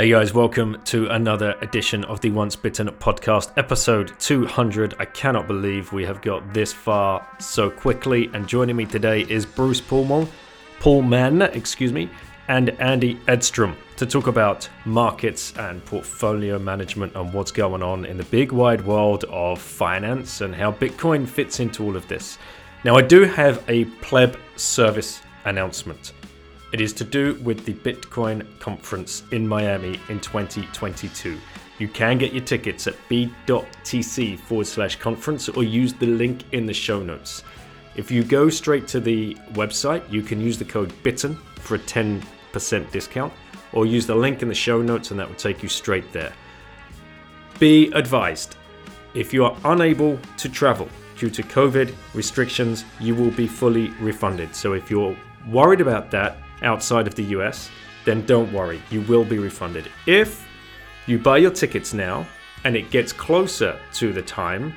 Hey guys, welcome to another edition of the Once Bitten podcast, episode 200. I cannot believe we have got this far so quickly. And joining me today is Bruce Pullman, Pullman, excuse me, and Andy Edstrom to talk about markets and portfolio management and what's going on in the big wide world of finance and how Bitcoin fits into all of this. Now, I do have a pleb service announcement. It is to do with the Bitcoin conference in Miami in 2022. You can get your tickets at b.tc forward slash conference or use the link in the show notes. If you go straight to the website, you can use the code BITTEN for a 10% discount or use the link in the show notes and that will take you straight there. Be advised if you are unable to travel due to COVID restrictions, you will be fully refunded. So if you're worried about that, outside of the US, then don't worry, you will be refunded. If you buy your tickets now and it gets closer to the time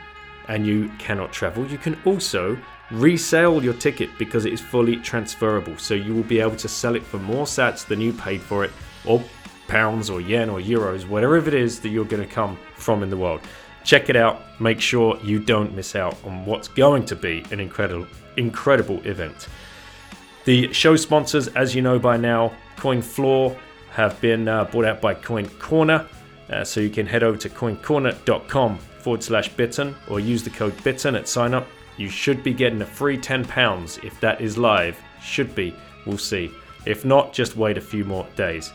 and you cannot travel, you can also resell your ticket because it is fully transferable. So you will be able to sell it for more sats than you paid for it, or pounds or yen or euros, whatever it is that you're going to come from in the world. Check it out. Make sure you don't miss out on what's going to be an incredible, incredible event. The show sponsors, as you know by now, CoinFloor, have been uh, bought out by Coin Corner. Uh, so you can head over to coincorner.com forward slash bitten or use the code bitten at sign up. You should be getting a free £10 if that is live. Should be. We'll see. If not, just wait a few more days.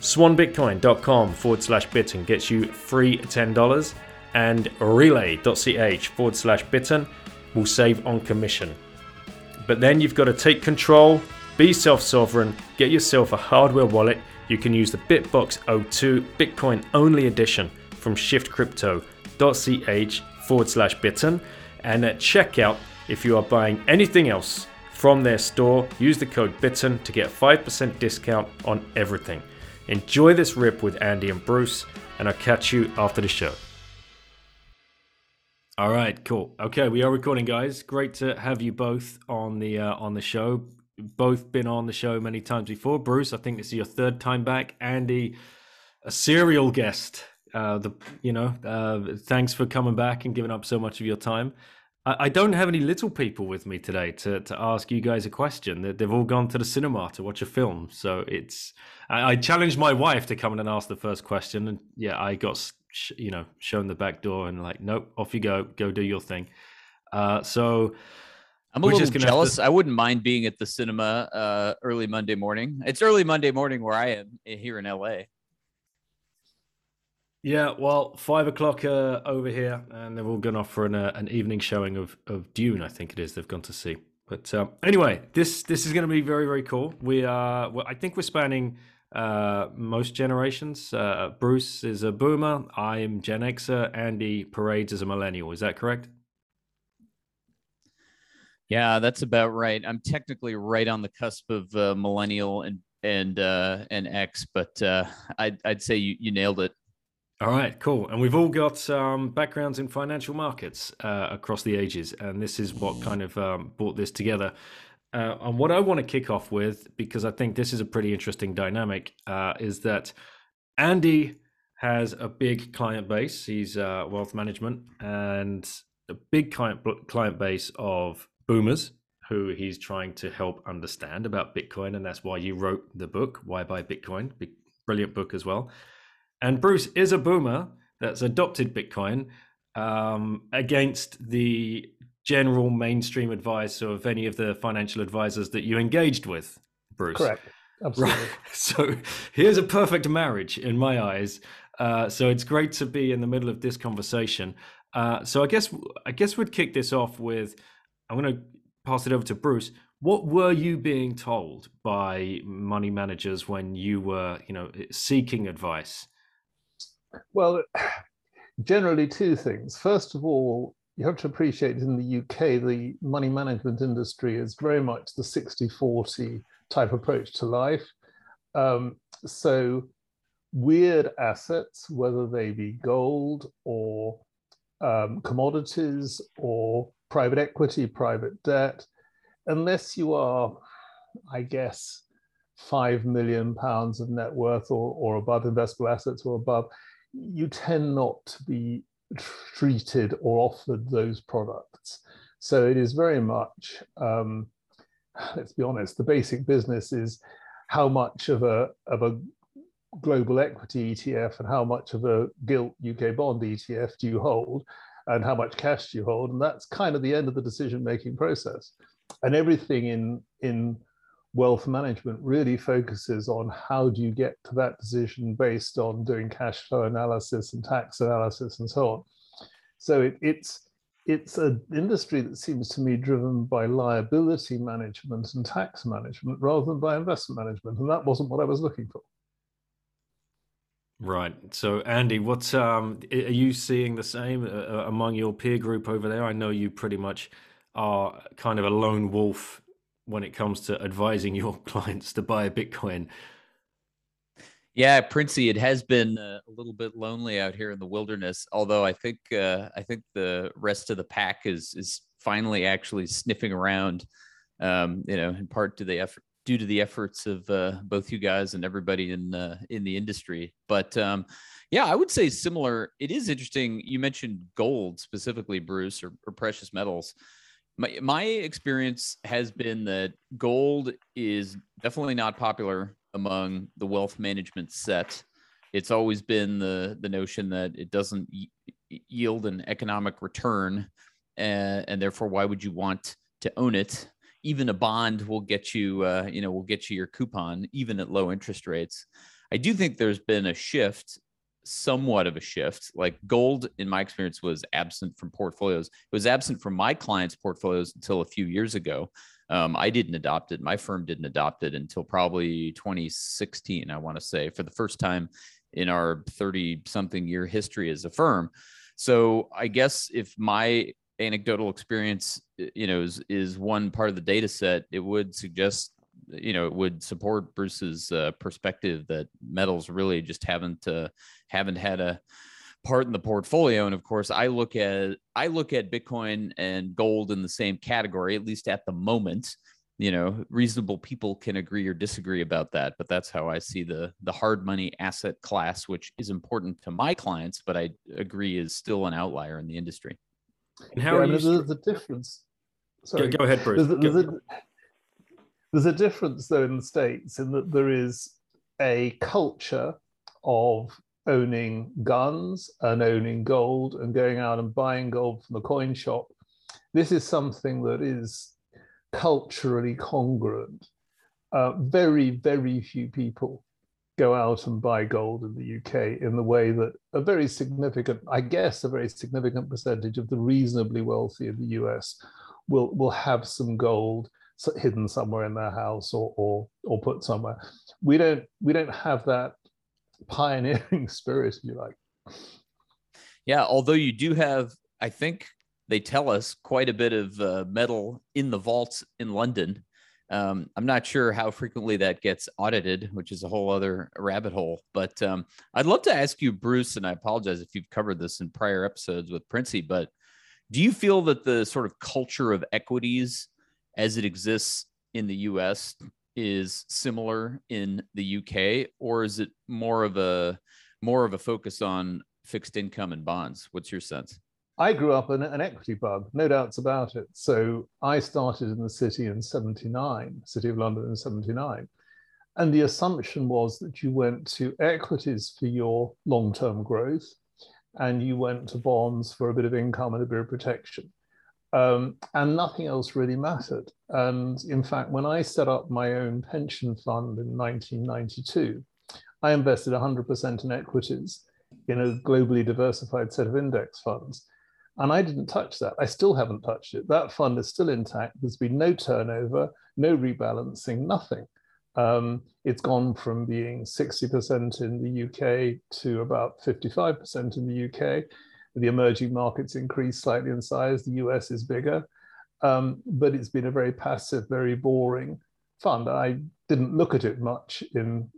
Swanbitcoin.com forward slash bitten gets you free $10 and relai.ch forward slash bitten will save on commission. But then you've got to take control, be self sovereign, get yourself a hardware wallet. You can use the Bitbox 02 Bitcoin only edition from shiftcrypto.ch forward slash bitten. And at checkout, if you are buying anything else from their store, use the code BITTEN to get 5% discount on everything. Enjoy this rip with Andy and Bruce, and I'll catch you after the show. All right, cool. Okay, we are recording, guys. Great to have you both on the uh, on the show. Both been on the show many times before. Bruce, I think this is your third time back. Andy, a serial guest. Uh, the you know, uh, thanks for coming back and giving up so much of your time. I, I don't have any little people with me today to to ask you guys a question. They, they've all gone to the cinema to watch a film, so it's. I, I challenged my wife to come in and ask the first question, and yeah, I got sh- you know shown the back door and like nope off you go go do your thing uh, so i'm a little jealous to... i wouldn't mind being at the cinema uh, early monday morning it's early monday morning where i am eh, here in la yeah, well, five o'clock uh, over here, and they've all gone off for an, uh, an evening showing of, of Dune. I think it is. They've gone to see. But um, anyway, this this is going to be very very cool. We are. I think we're spanning uh, most generations. Uh, Bruce is a boomer. I am Gen Xer. Andy parades as a millennial. Is that correct? Yeah, that's about right. I'm technically right on the cusp of uh, millennial and and uh, and X, but uh, I'd I'd say you you nailed it. All right, cool. And we've all got um, backgrounds in financial markets uh, across the ages, and this is what kind of um, brought this together. Uh, and what I want to kick off with, because I think this is a pretty interesting dynamic, uh, is that Andy has a big client base. He's uh, wealth management and a big client client base of boomers who he's trying to help understand about Bitcoin, and that's why you wrote the book, Why Buy Bitcoin, brilliant book as well. And Bruce is a boomer that's adopted Bitcoin um, against the general mainstream advice of any of the financial advisors that you engaged with, Bruce. Correct. Absolutely. Right. So here's a perfect marriage in my eyes. Uh, so it's great to be in the middle of this conversation. Uh, so I guess I guess we'd kick this off with I'm going to pass it over to Bruce. What were you being told by money managers when you were, you know, seeking advice? Well, generally two things. First of all, you have to appreciate in the UK, the money management industry is very much the 60 40 type approach to life. Um, so, weird assets, whether they be gold or um, commodities or private equity, private debt, unless you are, I guess, five million pounds of net worth or, or above investable assets or above, you tend not to be treated or offered those products. So it is very much, um, let's be honest, the basic business is how much of a, of a global equity ETF and how much of a gilt UK bond ETF do you hold and how much cash do you hold? And that's kind of the end of the decision making process. And everything in, in wealth management really focuses on how do you get to that decision based on doing cash flow analysis and tax analysis and so on. So it, it's it's an industry that seems to me driven by liability management and tax management rather than by investment management, and that wasn't what I was looking for. Right. So, Andy, what's um, are you seeing the same uh, uh, among your peer group over there? I know you pretty much are kind of a lone wolf when it comes to advising your clients to buy a Bitcoin. Yeah, Princey, it has been uh, a little bit lonely out here in the wilderness. Although I think uh, I think the rest of the pack is is finally actually sniffing around. Um, you know, in part to the effort due to the efforts of uh, both you guys and everybody in uh, in the industry. But um, yeah, I would say similar. It is interesting. You mentioned gold specifically, Bruce, or, or precious metals my my experience has been that gold is definitely not popular among the wealth management set. It's always been the the notion that it doesn't yield an economic return, and, and therefore, why would you want to own it? Even a bond will get you, uh, you know, will get you your coupon, even at low interest rates. I do think there's been a shift somewhat of a shift. Like gold, in my experience, was absent from portfolios. It was absent from my clients' portfolios until a few years ago. Um, I didn't adopt it. My firm didn't adopt it until probably 2016, I want to say, for the first time in our 30 something year history as a firm. So I guess if my anecdotal experience, you know, is, is one part of the data set, it would suggest you know it would support Bruce's uh, perspective that metals really just haven't uh, haven't had a part in the portfolio. And of course i look at i look at bitcoin and gold in the same category at least at the moment. You know reasonable people can agree or disagree about that but that's how i see the the hard money asset class which is important to my clients but i agree is still an outlier in the industry. And how yeah, are you there's a difference. Sorry. Go, go ahead bruce. There's, there's, a, there's a difference though in the states in that there is a culture of owning guns and owning gold and going out and buying gold from the coin shop. This is something that is culturally congruent. Uh, very, very few people go out and buy gold in the UK in the way that a very significant, I guess, a very significant percentage of the reasonably wealthy in the US will, will have some gold hidden somewhere in their house or, or, or put somewhere. We don't, we don't have that pioneering spirit, if you like. Yeah, although you do have, I think they tell us quite a bit of uh, metal in the vaults in London. Um, I'm not sure how frequently that gets audited, which is a whole other rabbit hole. But um, I'd love to ask you, Bruce, and I apologize if you've covered this in prior episodes with Princey, but do you feel that the sort of culture of equities as it exists in the US is similar in the UK, or is it more of a more of a focus on fixed income and bonds? What's your sense? I grew up an, an equity bug, no doubts about it. So I started in the city in 79, City of London in 79. And the assumption was that you went to equities for your long term growth and you went to bonds for a bit of income and a bit of protection um, and nothing else really mattered. And in fact, when I set up my own pension fund in 1992, I invested 100% in equities in a globally diversified set of index funds. And I didn't touch that. I still haven't touched it. That fund is still intact. There's been no turnover, no rebalancing, nothing. Um, it's gone from being 60% in the UK to about 55% in the UK. The emerging markets increase slightly in size. The US is bigger, um, but it's been a very passive, very boring fund. I didn't look at it much in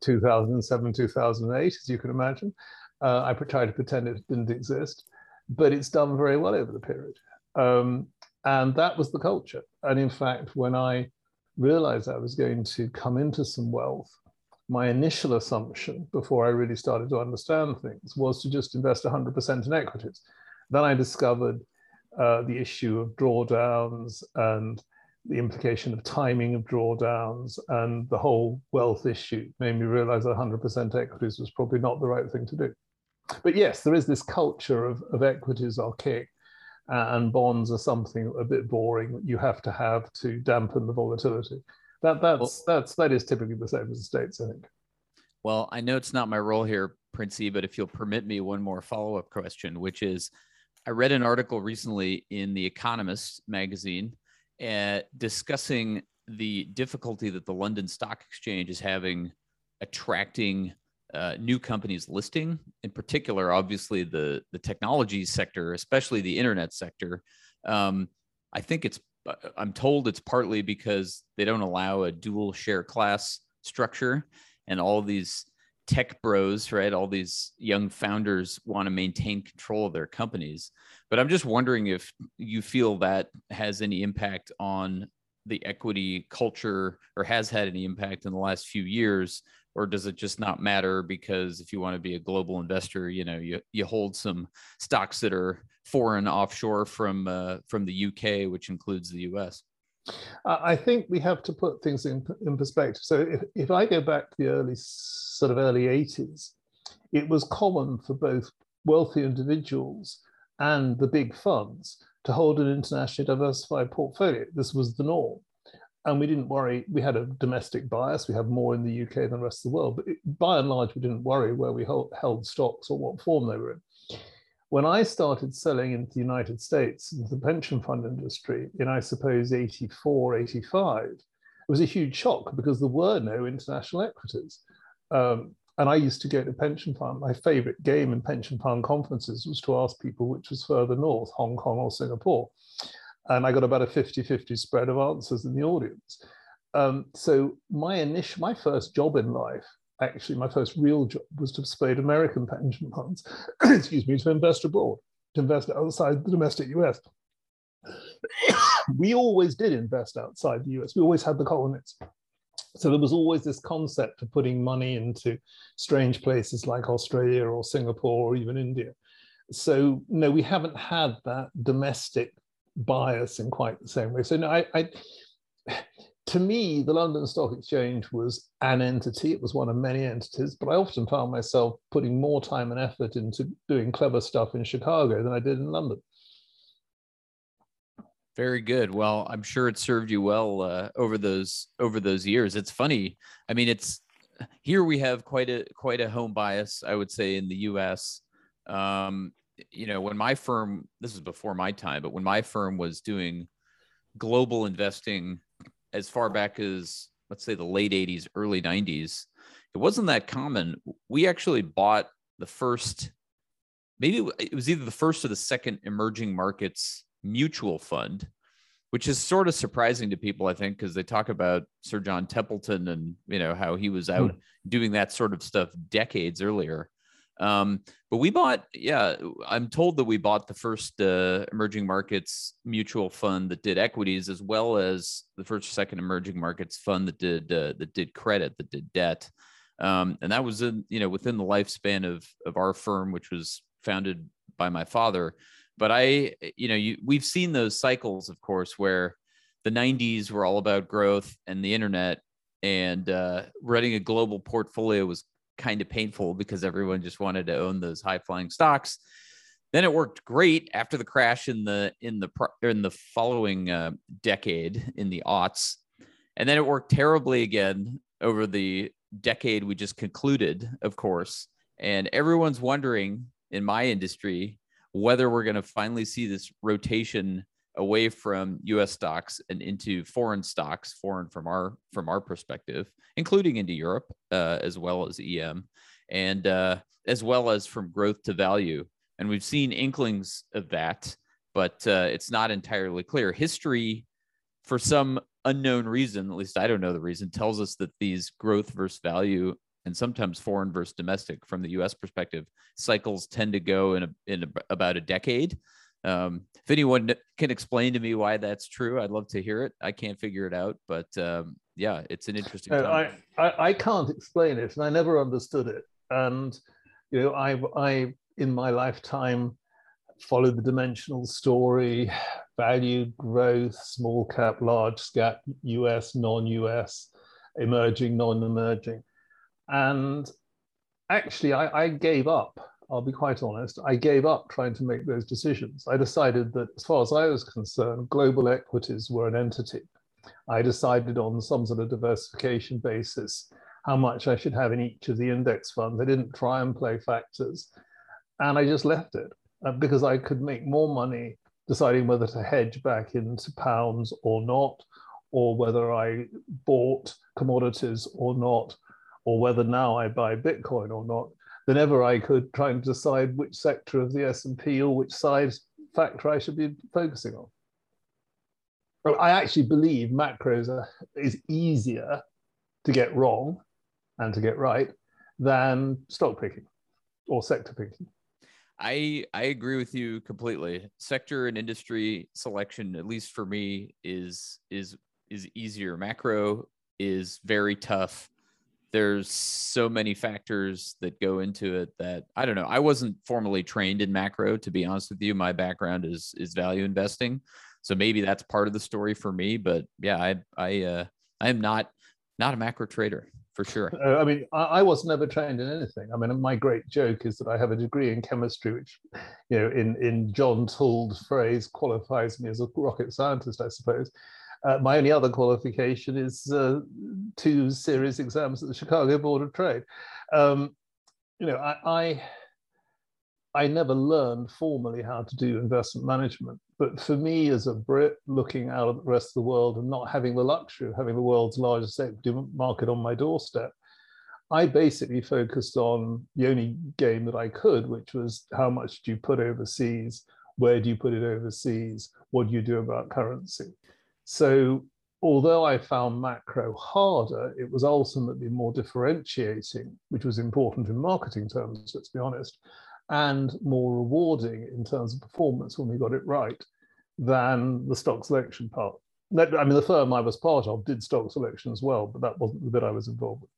2007, 2008, as you can imagine. Uh, I tried to pretend it didn't exist, but it's done very well over the period. Um, and that was the culture. And in fact, when I realized I was going to come into some wealth, my initial assumption before I really started to understand things was to just invest 100% in equities. Then I discovered uh, the issue of drawdowns and the implication of timing of drawdowns and the whole wealth issue made me realize that 100% equities was probably not the right thing to do. But yes, there is this culture of, of equities king and bonds are something a bit boring that you have to have to dampen the volatility. That that's well, that's that is typically the same as the states, I think. Well, I know it's not my role here, Princey, but if you'll permit me one more follow-up question, which is I read an article recently in the Economist magazine uh, discussing the difficulty that the London Stock Exchange is having attracting uh, new companies listing. In particular, obviously the the technology sector, especially the internet sector. Um, I think it's Uh, I'm told it's partly because they don't allow a dual share class structure, and all these tech bros, right? All these young founders want to maintain control of their companies. But I'm just wondering if you feel that has any impact on the equity culture or has had any impact in the last few years or does it just not matter because if you want to be a global investor you know you, you hold some stocks that are foreign offshore from uh, from the UK which includes the US I think we have to put things in, in perspective. So if, if I go back to the early sort of early 80s, it was common for both wealthy individuals and the big funds to hold an internationally diversified portfolio. This was the norm. And we didn't worry, we had a domestic bias. We have more in the UK than the rest of the world. But it, by and large, we didn't worry where we hold, held stocks or what form they were in. When I started selling into the United States, the pension fund industry in, I suppose, 84, 85, it was a huge shock because there were no international equities. Um, and I used to go to pension fund. My favorite game in pension fund conferences was to ask people which was further north, Hong Kong or Singapore. And I got about a 50 50 spread of answers in the audience. Um, so my initial, my first job in life actually my first real job was to persuade American pension funds, excuse me, to invest abroad, to invest outside the domestic US. we always did invest outside the US. We always had the colonies. So there was always this concept of putting money into strange places like Australia or Singapore or even India. So no, we haven't had that domestic bias in quite the same way. So no, I, I to me, the London Stock Exchange was an entity. It was one of many entities, but I often found myself putting more time and effort into doing clever stuff in Chicago than I did in London. Very good. Well, I'm sure it served you well uh, over those over those years. It's funny. I mean, it's here we have quite a quite a home bias, I would say, in the U.S. Um, you know, when my firm, this is before my time, but when my firm was doing global investing as far back as let's say the late 80s, early 90s, it wasn't that common. We actually bought the first, maybe it was either the first or the second emerging markets mutual fund, which is sort of surprising to people, I think, because they talk about Sir John Templeton and you know how he was out hmm. doing that sort of stuff decades earlier. Um, but we bought, yeah, I'm told that we bought the first uh, emerging markets mutual fund that did equities, as well as the first, second emerging markets fund that did uh, that did credit, that did debt, um, and that was in you know within the lifespan of of our firm, which was founded by my father. But I, you know, you, we've seen those cycles, of course, where the 90s were all about growth and the internet and uh, running a global portfolio was kind of painful because everyone just wanted to own those high flying stocks. Then it worked great after the crash in the in the in the following uh, decade in the aughts, and then it worked terribly again over the decade we just concluded, of course. And everyone's wondering in my industry whether we're going to finally see this rotation away from U.S. stocks and into foreign stocks, foreign from our from our perspective, including into Europe uh, as well as EM, and uh, as well as from growth to value. And we've seen inklings of that, but uh, it's not entirely clear. History, for some unknown reason, at least I don't know the reason, tells us that these growth versus value and sometimes foreign versus domestic from the U.S. perspective cycles tend to go in a, in a, about a decade. Um, if anyone can explain to me why that's true, I'd love to hear it. I can't figure it out, but um, yeah, it's an interesting. I, I, I can't explain it, and I never understood it. And you know, I I in my lifetime followed the dimensional story, value growth, small cap, large cap, US, non-US, emerging, non-emerging, and actually, I, I gave up I'll be quite honest, I gave up trying to make those decisions. I decided that, as far as I was concerned, global equities were an entity. I decided on some sort of diversification basis how much I should have in each of the index funds. I didn't try and play factors. And I just left it uh, because I could make more money deciding whether to hedge back into pounds or not, or whether I bought commodities or not, or whether now I buy Bitcoin or not than ever I could trying to decide which sector of the S&P or which size factor I should be focusing on. Well, I actually believe macros are, is easier to get wrong and to get right than stock picking or sector picking. I I agree with you completely. Sector and industry selection, at least for me, is is is easier. Macro is very tough there's so many factors that go into it that I don't know. I wasn't formally trained in macro, to be honest with you. My background is is value investing, so maybe that's part of the story for me. But yeah, I I uh, I am not not a macro trader for sure. Uh, I mean, I, I, was never trained in anything. I mean, my great joke is that I have a degree in chemistry, which, you know, in in John Tould's phrase, qualifies me as a rocket scientist, I suppose. Uh, my only other qualification is uh, two series exams at the Chicago Board of Trade. Um, you know, I, I, I never learned formally how to do investment management. But for me, as a Brit looking out at the rest of the world and not having the luxury of having the world's largest equity market on my doorstep, I basically focused on the only game that I could, which was how much do you put overseas? Where do you put it overseas? What do you do about currency? So although I found macro harder, it was ultimately more differentiating, which was important in marketing terms, let's be honest, and more rewarding in terms of performance when we got it right than the stock selection part. I mean, the firm I was part of did stock selection as well, but that wasn't the bit I was involved with.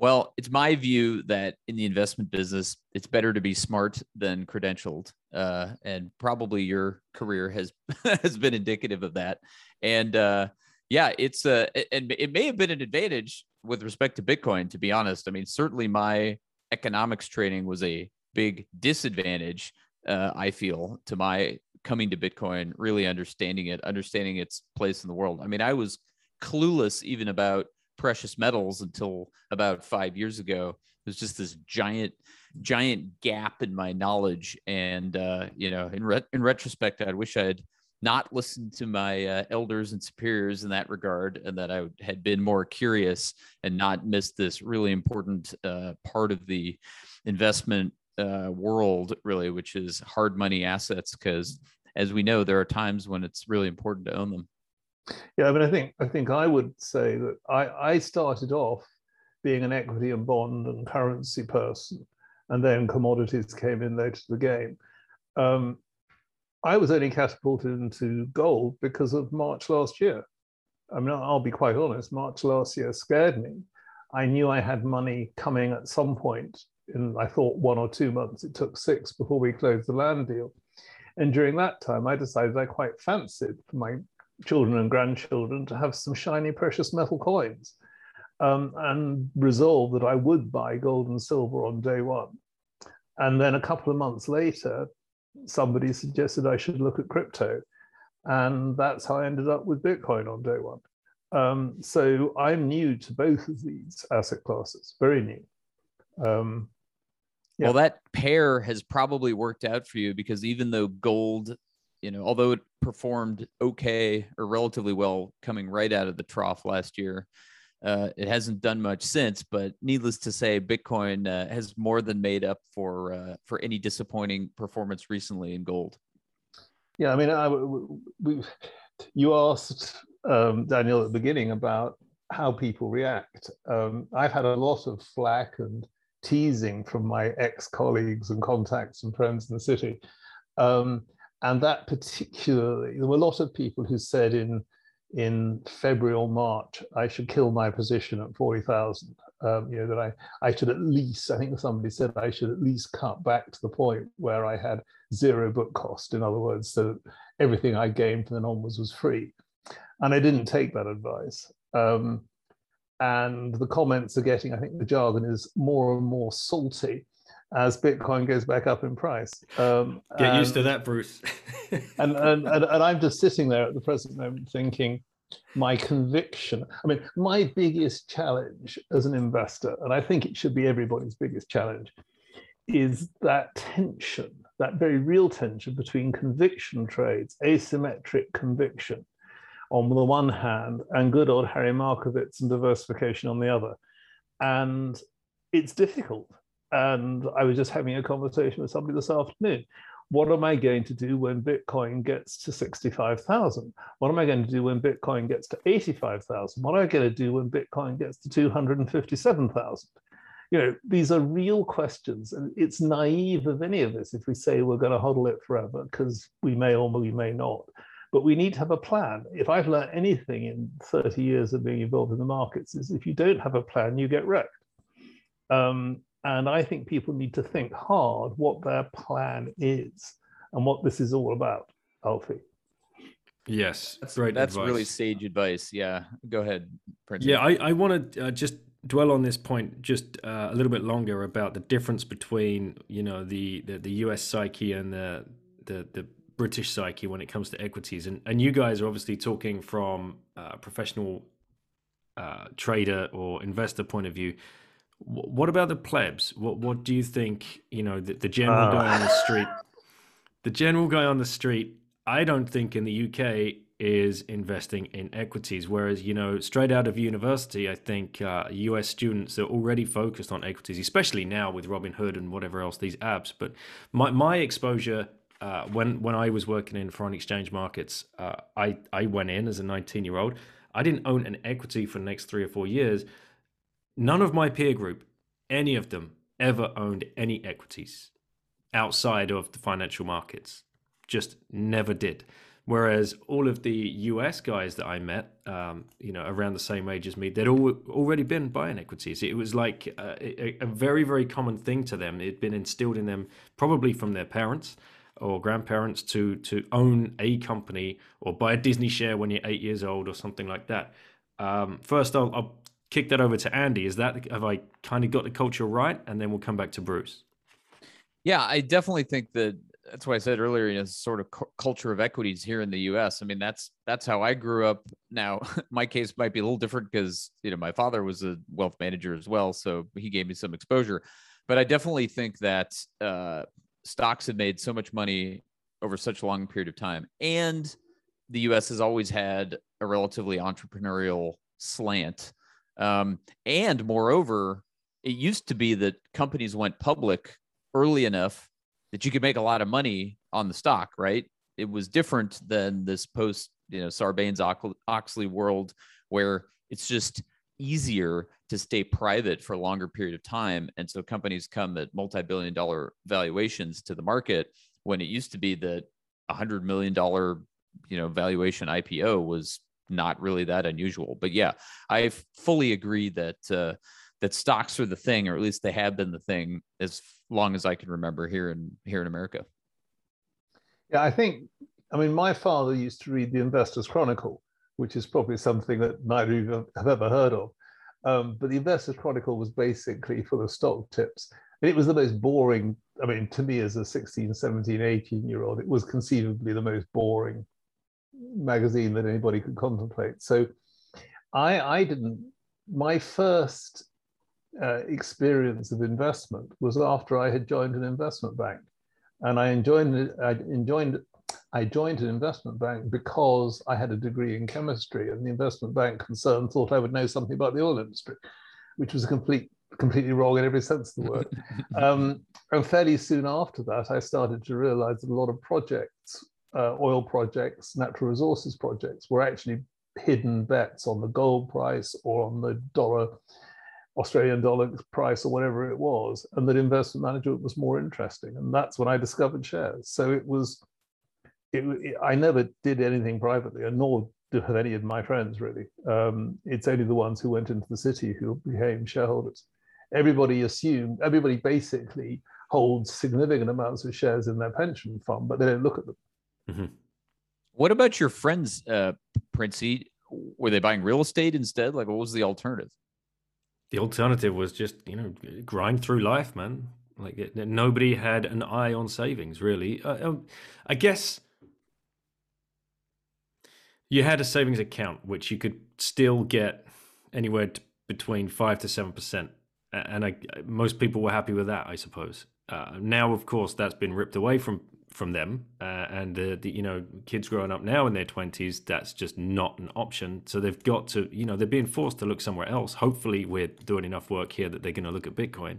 Well, it's my view that in the investment business, it's better to be smart than credentialed, uh, and probably your career has has been indicative of that. And uh, yeah, it's uh, and it may have been an advantage with respect to Bitcoin. To be honest, I mean, certainly my economics training was a big disadvantage. Uh, I feel to my coming to Bitcoin, really understanding it, understanding its place in the world. I mean, I was clueless even about precious metals until about five years ago. There's just this giant, giant gap in my knowledge. And, uh, you know, in, re- in retrospect, I wish I had not listened to my uh, elders and superiors in that regard and that I had been more curious and not missed this really important uh, part of the investment uh, world, really, which is hard money assets. Because as we know, there are times when it's really important to own them. Yeah, I mean, I think I think I would say that I, I started off being an equity and bond and currency person, and then commodities came in later to the game. Um, I was only catapulted into gold because of March last year. I mean, I'll be quite honest. March last year scared me. I knew I had money coming at some point. In I thought one or two months. It took six before we closed the land deal. And during that time, I decided I quite fancied my children and grandchildren to have some shiny precious metal coins um, and resolved that I would buy gold and silver on day one. And then a couple of months later, somebody suggested I should look at crypto. And that's how I ended up with Bitcoin on day one. Um, so I'm new to both of these asset classes, very new. Um, yeah. Well, that pair has probably worked out for you because even though gold you know, although it performed okay or relatively well coming right out of the trough last year, uh, it hasn't done much since. But needless to say, Bitcoin uh, has more than made up for uh, for any disappointing performance recently in gold. Yeah, I mean, I, we, you asked um, Daniel at the beginning about how people react. Um, I've had a lot of flack and teasing from my ex-colleagues and contacts and friends in the city. Um, and that particularly, there were a lot of people who said in in February or March, I should kill my position at 40,000. Um, you know, that I, I should at least, I think somebody said I should at least cut back to the point where I had zero book cost. In other words, so everything I gained from then onwards was free. And I didn't take that advice. Um, and the comments are getting, I think the jargon is more and more salty as Bitcoin goes back up in price. Um, Get and, used to that, Bruce. and, and, and, and I'm just sitting there at the present moment thinking, my conviction. I mean, my biggest challenge as an investor, and I think it should be everybody's biggest challenge, is that tension, that very real tension between conviction trades, asymmetric conviction, on the one hand, and good old Harry Markowitz and diversification on the other. And it's difficult. And I was just having a conversation with somebody this afternoon. What am I going to do when Bitcoin gets to 65,000? What am I going to do when Bitcoin gets to 85,000? What am I going to do when Bitcoin gets to 257,000? You know, these are real questions. And it's naive of any of us if we say we're going to hodl it forever, because we may or we may not. But we need to have a plan. If I've learned anything in 30 years of being involved in the markets, is if you don't have a plan, you get wrecked. Um, and I think people need to think hard what their plan is and what this is all about, Alfie. Yes, that's great. That's advice. really sage advice. Yeah, go ahead, Prince. Yeah, I, I want to uh, just dwell on this point just uh, a little bit longer about the difference between you know the the, the U.S. psyche and the, the the British psyche when it comes to equities. And and you guys are obviously talking from a professional uh, trader or investor point of view. What about the plebs? What what do you think? You know, the, the general uh. guy on the street. The general guy on the street. I don't think in the UK is investing in equities. Whereas, you know, straight out of university, I think uh, US students are already focused on equities, especially now with Robinhood and whatever else, these apps. But my, my exposure uh, when when I was working in foreign exchange markets, uh, I I went in as a 19 year old. I didn't own an equity for the next three or four years. None of my peer group, any of them, ever owned any equities outside of the financial markets. Just never did. Whereas all of the US guys that I met, um, you know, around the same age as me, they'd all already been buying equities. It was like a, a, a very, very common thing to them. It had been instilled in them probably from their parents or grandparents to to own a company or buy a Disney share when you're eight years old or something like that. Um, first, I'll, I'll kick that over to Andy. Is that have I kind of got the culture right? And then we'll come back to Bruce. Yeah, I definitely think that that's why I said earlier, you know, sort of cu- culture of equities here in the U.S. I mean, that's that's how I grew up. Now, my case might be a little different because you know my father was a wealth manager as well, so he gave me some exposure. But I definitely think that uh, stocks have made so much money over such a long period of time. And the US has always had a relatively entrepreneurial slant. Um, and moreover, it used to be that companies went public early enough that you could make a lot of money on the stock, right? It was different than this post, you know, Sarbanes Oxley world where it's just easier to stay private for a longer period of time. And so companies come at multi billion dollar valuations to the market when it used to be that a hundred million dollar you know valuation IPO was not really that unusual. But yeah, I fully agree that uh, that stocks are the thing, or at least they have been the thing as long as I can remember here in here in America. Yeah, I think. I mean, my father used to read the Investors Chronicle, which is probably something that neither of you have ever heard of. Um, but the Investors Chronicle was basically full of stock tips. And it was the most boring, I mean, to me as a 16, 17, 18 year old, it was conceivably the most boring magazine that anybody could contemplate. So I, I didn't, my first uh, experience of investment was after I had joined an investment bank. And I it, I enjoyed I joined an investment bank because I had a degree in chemistry, and the investment bank concern thought I would know something about the oil industry, which was a complete completely wrong in every sense of the word. um, and fairly soon after that, I started to realize that a lot of projects, uh, oil projects, natural resources projects, were actually hidden bets on the gold price or on the dollar, Australian dollar price or whatever it was, and that investment management was more interesting. And that's when I discovered shares. So it was, it, it, I never did anything privately, and nor have any of my friends really. Um, it's only the ones who went into the city who became shareholders everybody assumed, everybody basically holds significant amounts of shares in their pension fund, but they don't look at them. Mm-hmm. What about your friends, uh, Princey? Were they buying real estate instead? Like, what was the alternative? The alternative was just, you know, grind through life, man. Like, it, nobody had an eye on savings, really. Uh, um, I guess you had a savings account, which you could still get anywhere between five to seven percent and I, most people were happy with that, I suppose. Uh, now, of course, that's been ripped away from from them, uh, and the, the, you know kids growing up now in their twenties, that's just not an option. So they've got to, you know, they're being forced to look somewhere else. Hopefully, we're doing enough work here that they're going to look at Bitcoin.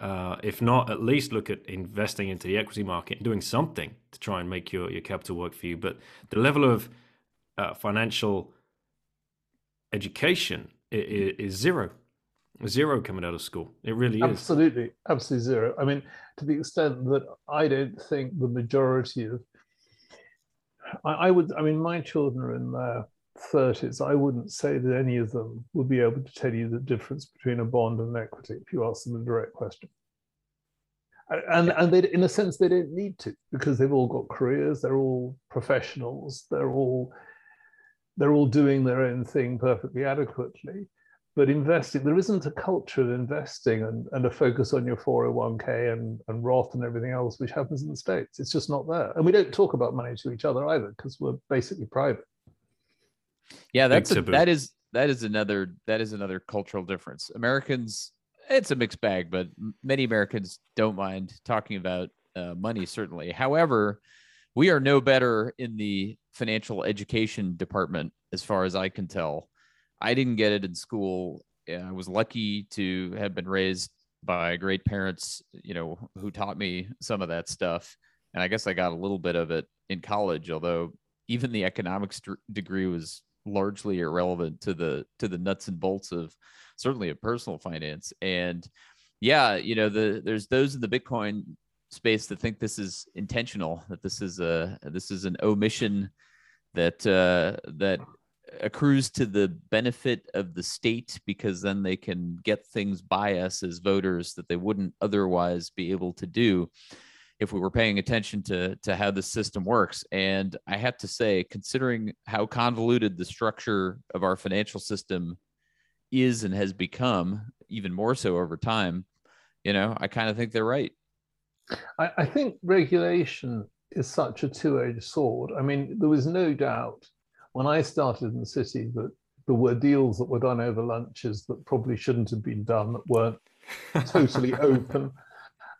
Uh, if not, at least look at investing into the equity market and doing something to try and make your your capital work for you. But the level of uh, financial education is, is zero zero coming out of school. It really is. Absolutely, absolutely zero. I mean, to the extent that I don't think the majority of, I, I would, I mean, my children are in their 30s. I wouldn't say that any of them would be able to tell you the difference between a bond and an equity if you ask them a direct question. And, and they, in a sense, they don't need to because they've all got careers, they're all professionals, they're all, they're all doing their own thing perfectly adequately but investing, there isn't a culture of investing and, and a focus on your 401k and, and Roth and everything else, which happens in the States. It's just not there. And we don't talk about money to each other either because we're basically private. Yeah, that's a, that is that is another that is another cultural difference. Americans, it's a mixed bag, but many Americans don't mind talking about uh, money. Certainly, however, we are no better in the financial education department, as far as I can tell, I didn't get it in school. I was lucky to have been raised by great parents, you know, who taught me some of that stuff. And I guess I got a little bit of it in college, although even the economics degree was largely irrelevant to the to the nuts and bolts of certainly of personal finance. And yeah, you know, the there's those in the Bitcoin space that think this is intentional, that this is a this is an omission that uh, that accrues to the benefit of the state because then they can get things by us as voters that they wouldn't otherwise be able to do if we were paying attention to to how the system works. And i have to say considering how convoluted the structure of our financial system is and has become even more so over time you know i kind of think they're right. I, I think regulation is such a two-edged sword. I mean there was no doubt when I started in the city that there were deals that were done over lunches that probably shouldn't have been done, that weren't totally open.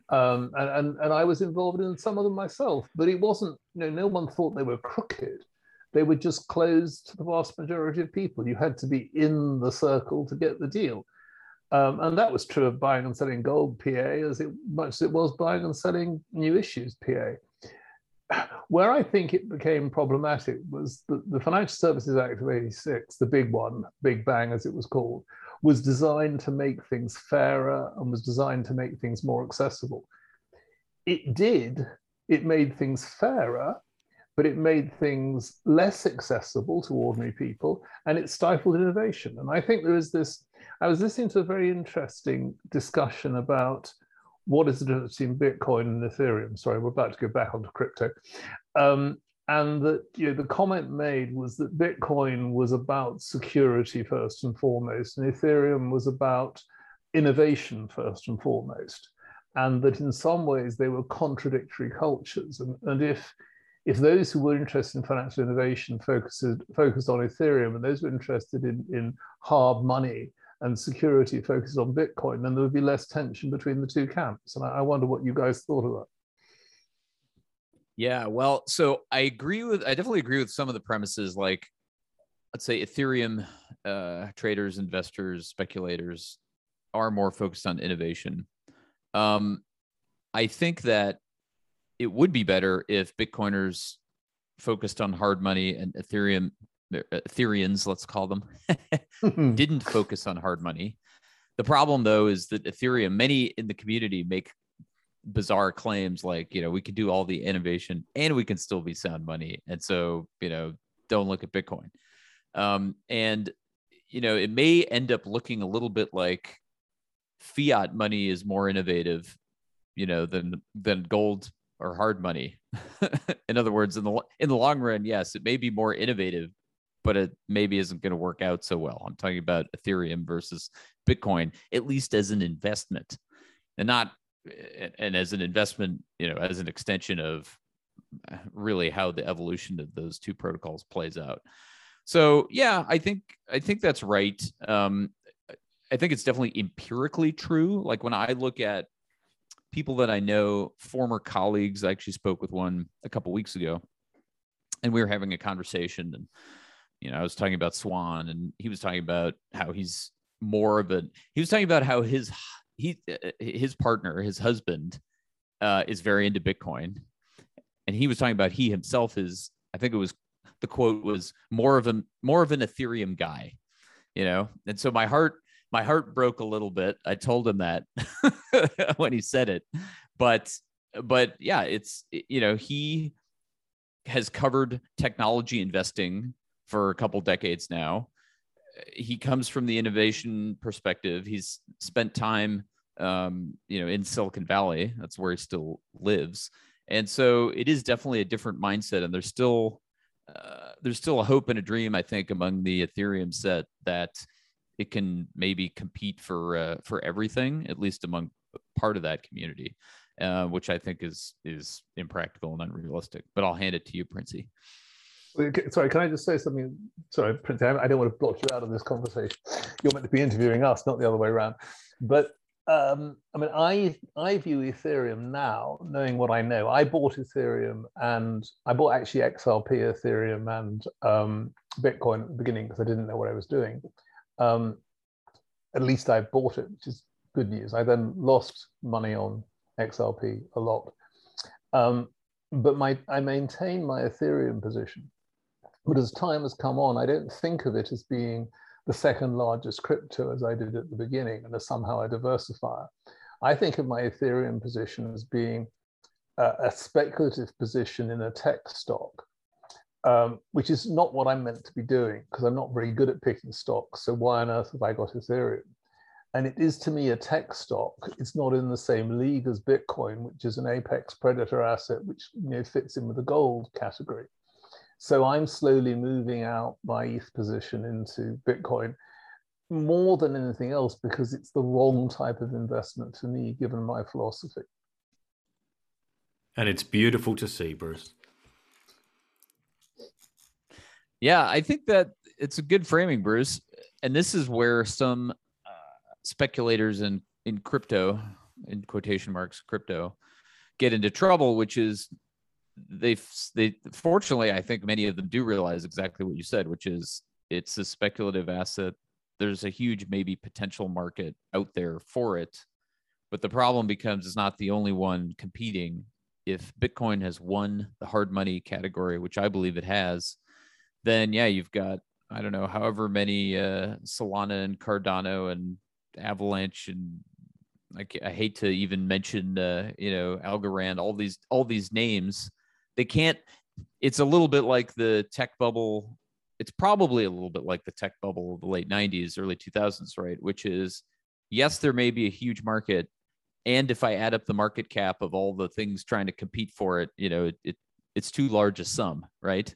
Um, and, and, and I was involved in some of them myself, but it wasn't, you know, no one thought they were crooked. They were just closed to the vast majority of people. You had to be in the circle to get the deal. Um, and that was true of buying and selling gold PA as it, much as it was buying and selling new issues PA where I think it became problematic was that the Financial Services Act of 86, the big one, Big Bang as it was called, was designed to make things fairer and was designed to make things more accessible. It did, it made things fairer, but it made things less accessible to ordinary people and it stifled innovation. And I think there is this, I was listening to a very interesting discussion about what is the difference between Bitcoin and Ethereum? Sorry, we're about to go back onto crypto. Um, and that you know, the comment made was that Bitcoin was about security first and foremost, and Ethereum was about innovation first and foremost, and that in some ways they were contradictory cultures. And, and if if those who were interested in financial innovation focused focused on Ethereum, and those who were interested in, in hard money and security focuses on Bitcoin, then there would be less tension between the two camps. And I, wonder what you guys thought of that. Yeah, well, so I agree with I definitely agree with some of the premises like let's say Ethereum uh, traders, investors, speculators are more focused on innovation. Um, I think that it would be better if Bitcoiners focused on hard money and Ethereum Ethereans, let's call them, didn't focus on hard money. The problem though is that Ethereum, many in the community make bizarre claims like, you know, we can do all the innovation and we can still be sound money. And so, you know, don't look at Bitcoin. Um, and, you know, it may end up looking a little bit like fiat money is more innovative, you know, than than gold or hard money. in other words, in the in the long run, yes, it may be more innovative, but it maybe isn't going to work out so well. I'm talking about Ethereum versus Bitcoin, at least as an investment, and not and as an investment, you know, as an extension of really how the evolution of those two protocols plays out. So yeah, I think I think that's right. Um, I think it's definitely empirically true. Like when I look at people that I know, former colleagues, I actually spoke with one a couple weeks ago, and we were having a conversation, and you know, I was talking about Swan, and he was talking about how he's more of a. He was talking about how his he his partner, his husband, uh, is very into Bitcoin, and he was talking about he himself is. I think it was the quote was more of a more of an Ethereum guy, you know, and so my heart my heart broke a little bit. I told him that when he said it, but but yeah, it's you know he has covered technology investing for a couple decades now. He comes from the innovation perspective. He's spent time, um, you know, in Silicon Valley. That's where he still lives, and so it is definitely a different mindset. And there's still uh, there's still a hope and a dream, I think, among the Ethereum set that it can maybe compete for uh, for everything, at least among part of that community, uh, which I think is is impractical and unrealistic. But I'll hand it to you, Princey. Sorry, can I just say something? Sorry, Prince, I don't want to block you out of this conversation. You're meant to be interviewing us, not the other way around. But um, I mean, I I view Ethereum now, knowing what I know. I bought Ethereum and I bought actually XRP Ethereum and um, Bitcoin at the beginning because I didn't know what I was doing um, at least I bought it, which is good news. I then lost money on XRP a lot. Um, but my I maintain my Ethereum position. But as time has come on, I don't think of it as being the second largest crypto as I did at the beginning and as somehow a diversifier. I think of my Ethereum position as being a, a speculative position in a tech stock um, which is not what I'm meant to be doing because I'm not very good at picking stocks. So why on earth have I got Ethereum? And it is to me a tech stock. It's not in the same league as Bitcoin, which is an apex predator asset, which you know fits in with the gold category. So I'm slowly moving out my ETH position into Bitcoin more than anything else because it's the wrong type of investment to me, given my philosophy. And it's beautiful to see, Bruce. Yeah, I think that it's a good framing, Bruce. And this is where some uh, speculators in in crypto, in quotation marks, crypto, get into trouble, which is they they fortunately I think many of them do realize exactly what you said, which is it's a speculative asset. There's a huge maybe potential market out there for it, but the problem becomes it's not the only one competing. If Bitcoin has won the hard money category, which I believe it has, then yeah, you've got I don't know however many uh, Solana and Cardano and Avalanche and I, I hate to even mention uh, you know Algorand, all these all these names. They can't. It's a little bit like the tech bubble. It's probably a little bit like the tech bubble of the late '90s, early 2000s, right? Which is yes, there may be a huge market, and if I add up the market cap of all the things trying to compete for it, you know, it, it it's too large a sum, right?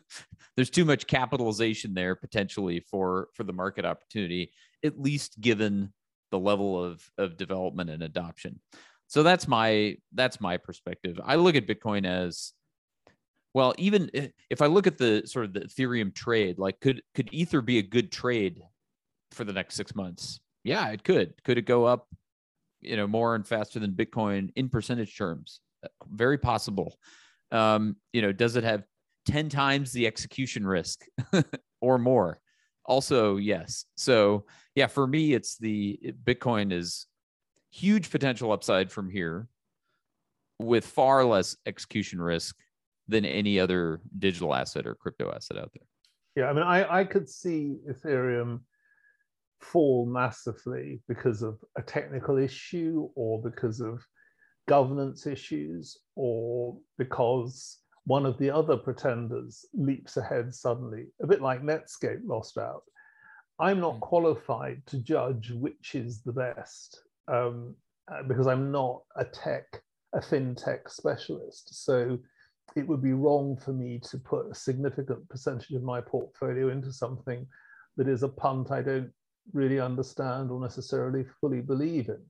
There's too much capitalization there potentially for for the market opportunity, at least given the level of of development and adoption. So that's my that's my perspective. I look at Bitcoin as well, even if I look at the sort of the Ethereum trade, like could could Ether be a good trade for the next six months? Yeah, it could. Could it go up, you know, more and faster than Bitcoin in percentage terms? Very possible. Um, you know, does it have 10 times the execution risk or more? Also, yes. So, yeah, for me, it's the Bitcoin is huge potential upside from here with far less execution risk than any other digital asset or crypto asset out there. Yeah, I mean, I, I could see Ethereum fall massively because of a technical issue or because of governance issues or because one of the other pretenders leaps ahead suddenly, a bit like Netscape lost out. I'm not hmm. qualified to judge which is the best um, uh, because I'm not a tech, a fintech specialist. So it would be wrong for me to put a significant percentage of my portfolio into something that is a punt I don't really understand or necessarily fully believe in.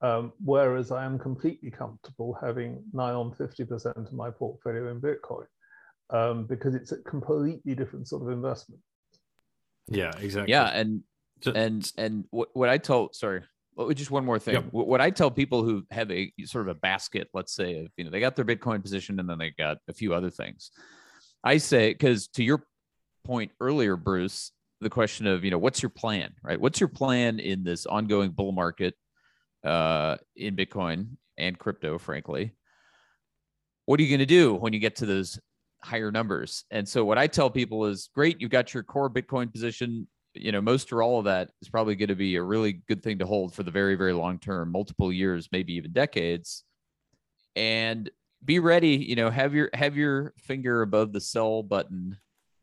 Um, whereas I am completely comfortable having nigh on 50% of my portfolio in Bitcoin um, because it's a completely different sort of investment. Yeah, exactly. Yeah, and and and what, what I told sorry, just one more thing. Yep. What I tell people who have a sort of a basket, let's say, of you know, they got their Bitcoin position and then they got a few other things. I say because to your point earlier, Bruce, the question of you know what's your plan, right? What's your plan in this ongoing bull market? uh, in Bitcoin and crypto, frankly. What are you going to do when you get to those higher numbers? And so, what I tell people is great, you've got your core Bitcoin position. You know, most or all of that is probably going to be a really good thing to hold for the very, very long term, multiple years, maybe even decades. And be ready, you know, have your have your finger above the sell button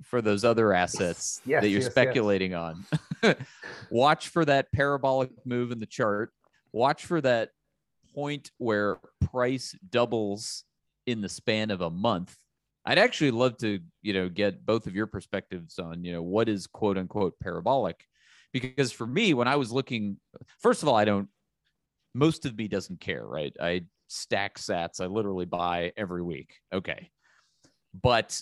for those other assets yes, that you're yes, speculating yes. on. Watch for that parabolic move in the chart watch for that point where price doubles in the span of a month. I'd actually love to, you know, get both of your perspectives on, you know, what is quote unquote parabolic. Because for me, when I was looking, first of all, I don't, most of me doesn't care, right? I stack sats, I literally buy every week. Okay. But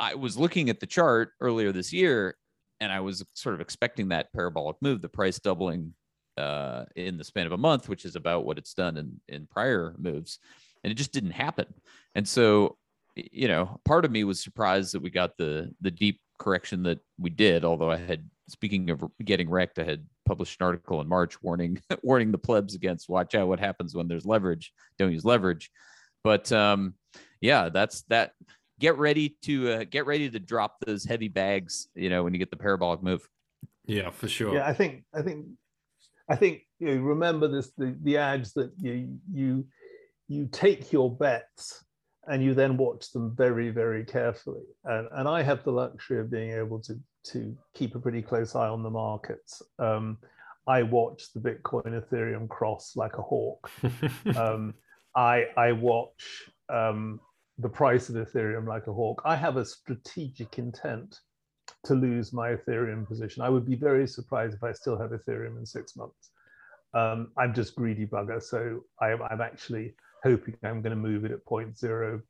I was looking at the chart earlier this year and I was sort of expecting that parabolic move, the price doubling uh, in the span of a month, which is about what it's done in in prior moves, and it just didn't happen. And so, you know, part of me was surprised that we got the the deep correction that we did. Although I had, speaking of getting wrecked, I had published an article in March warning warning the plebs against watch out what happens when there's leverage. Don't use leverage. But um, yeah, that's that. Get ready to uh, get ready to drop those heavy bags. You know, when you get the parabolic move. Yeah, for sure. Yeah, I think I think I think you know, remember this the, the ads that you you you take your bets and you then watch them very very carefully and, and I have the luxury of being able to to keep a pretty close eye on the markets. Um, I watch the Bitcoin Ethereum cross like a hawk. um, I I watch um, the price of Ethereum like a hawk. I have a strategic intent to lose my Ethereum position. I would be very surprised if I still have Ethereum in six months. Um, I'm just greedy bugger, so I, I'm actually hoping I'm going to move it at 0.08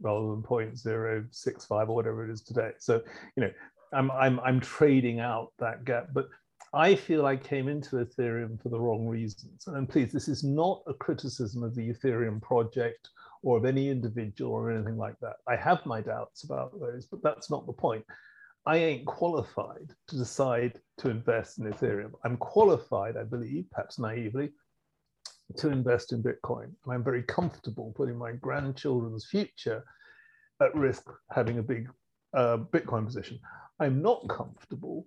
rather than 0.065 or whatever it is today. So, you know, I'm, I'm, I'm trading out that gap, but I feel I came into Ethereum for the wrong reasons. And please, this is not a criticism of the Ethereum project or of any individual or anything like that. I have my doubts about those, but that's not the point. I ain't qualified to decide to invest in Ethereum. I'm qualified, I believe, perhaps naively, to invest in Bitcoin. And I'm very comfortable putting my grandchildren's future at risk having a big uh, Bitcoin position. I'm not comfortable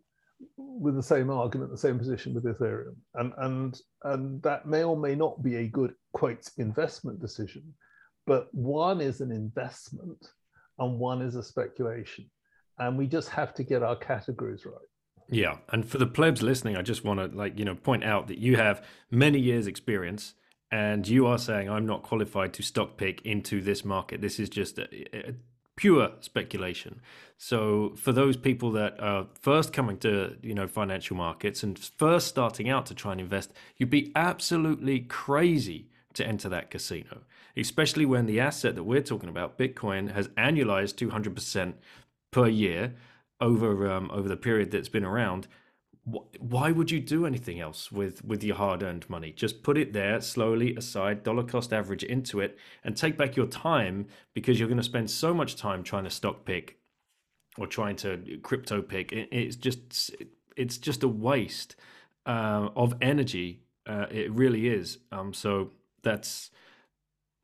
with the same argument, the same position with Ethereum. And, and, and that may or may not be a good, quote, investment decision. But one is an investment and one is a speculation and we just have to get our categories right. Yeah, and for the plebs listening, I just want to like you know point out that you have many years experience and you are saying I'm not qualified to stock pick into this market. This is just a, a pure speculation. So for those people that are first coming to you know financial markets and first starting out to try and invest, you'd be absolutely crazy to enter that casino, especially when the asset that we're talking about, Bitcoin, has annualized 200% per year over um, over the period that's been around. why would you do anything else with with your hard earned money? Just put it there slowly aside dollar cost average into it and take back your time because you're going to spend so much time trying to stock pick or trying to crypto pick. It, it's just it's just a waste uh, of energy. Uh, it really is. Um, so that's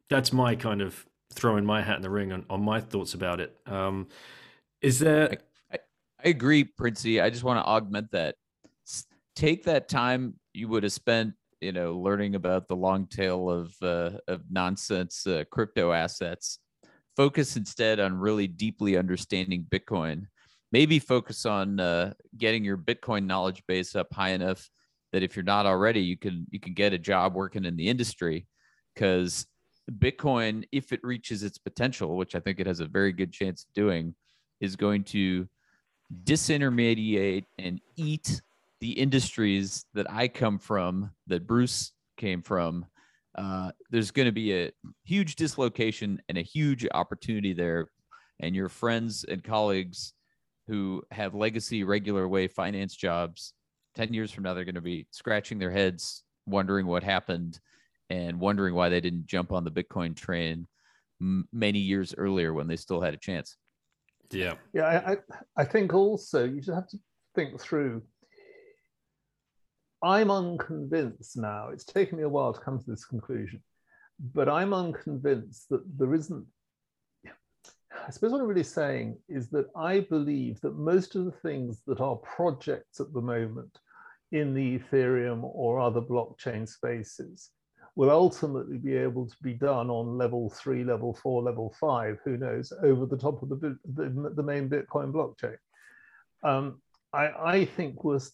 that's my kind of throwing my hat in the ring on, on my thoughts about it. Um, is there I, agree princey. I just want to augment that. Take that time you would have spent you know learning about the long tail of uh, of nonsense uh, crypto assets. Focus instead on really deeply understanding bitcoin. Maybe focus on uh, getting your bitcoin knowledge base up high enough that if you're not already you can you can get a job working in the industry. Because bitcoin if it reaches its potential which i think it has a very good chance of doing is going to disintermediate and eat the industries that I come from, that Bruce came from, uh, there's going to be a huge dislocation and a huge opportunity there. And your friends and colleagues who have legacy regular way finance jobs 10 years from now, they're going to be scratching their heads, wondering what happened and wondering why they didn't jump on the Bitcoin train m- many years earlier when they still had a chance. Yeah. Yeah. I, I think also you should have to think through I'm unconvinced now. It's taken me a while to come to this conclusion, but I'm unconvinced that there isn't. I suppose what I'm really saying is that I believe that most of the things that are projects at the moment in the Ethereum or other blockchain spaces will ultimately be able to be done on level three, level four, level five, who knows, over the top of the, the, the main Bitcoin blockchain. Um, I, I think was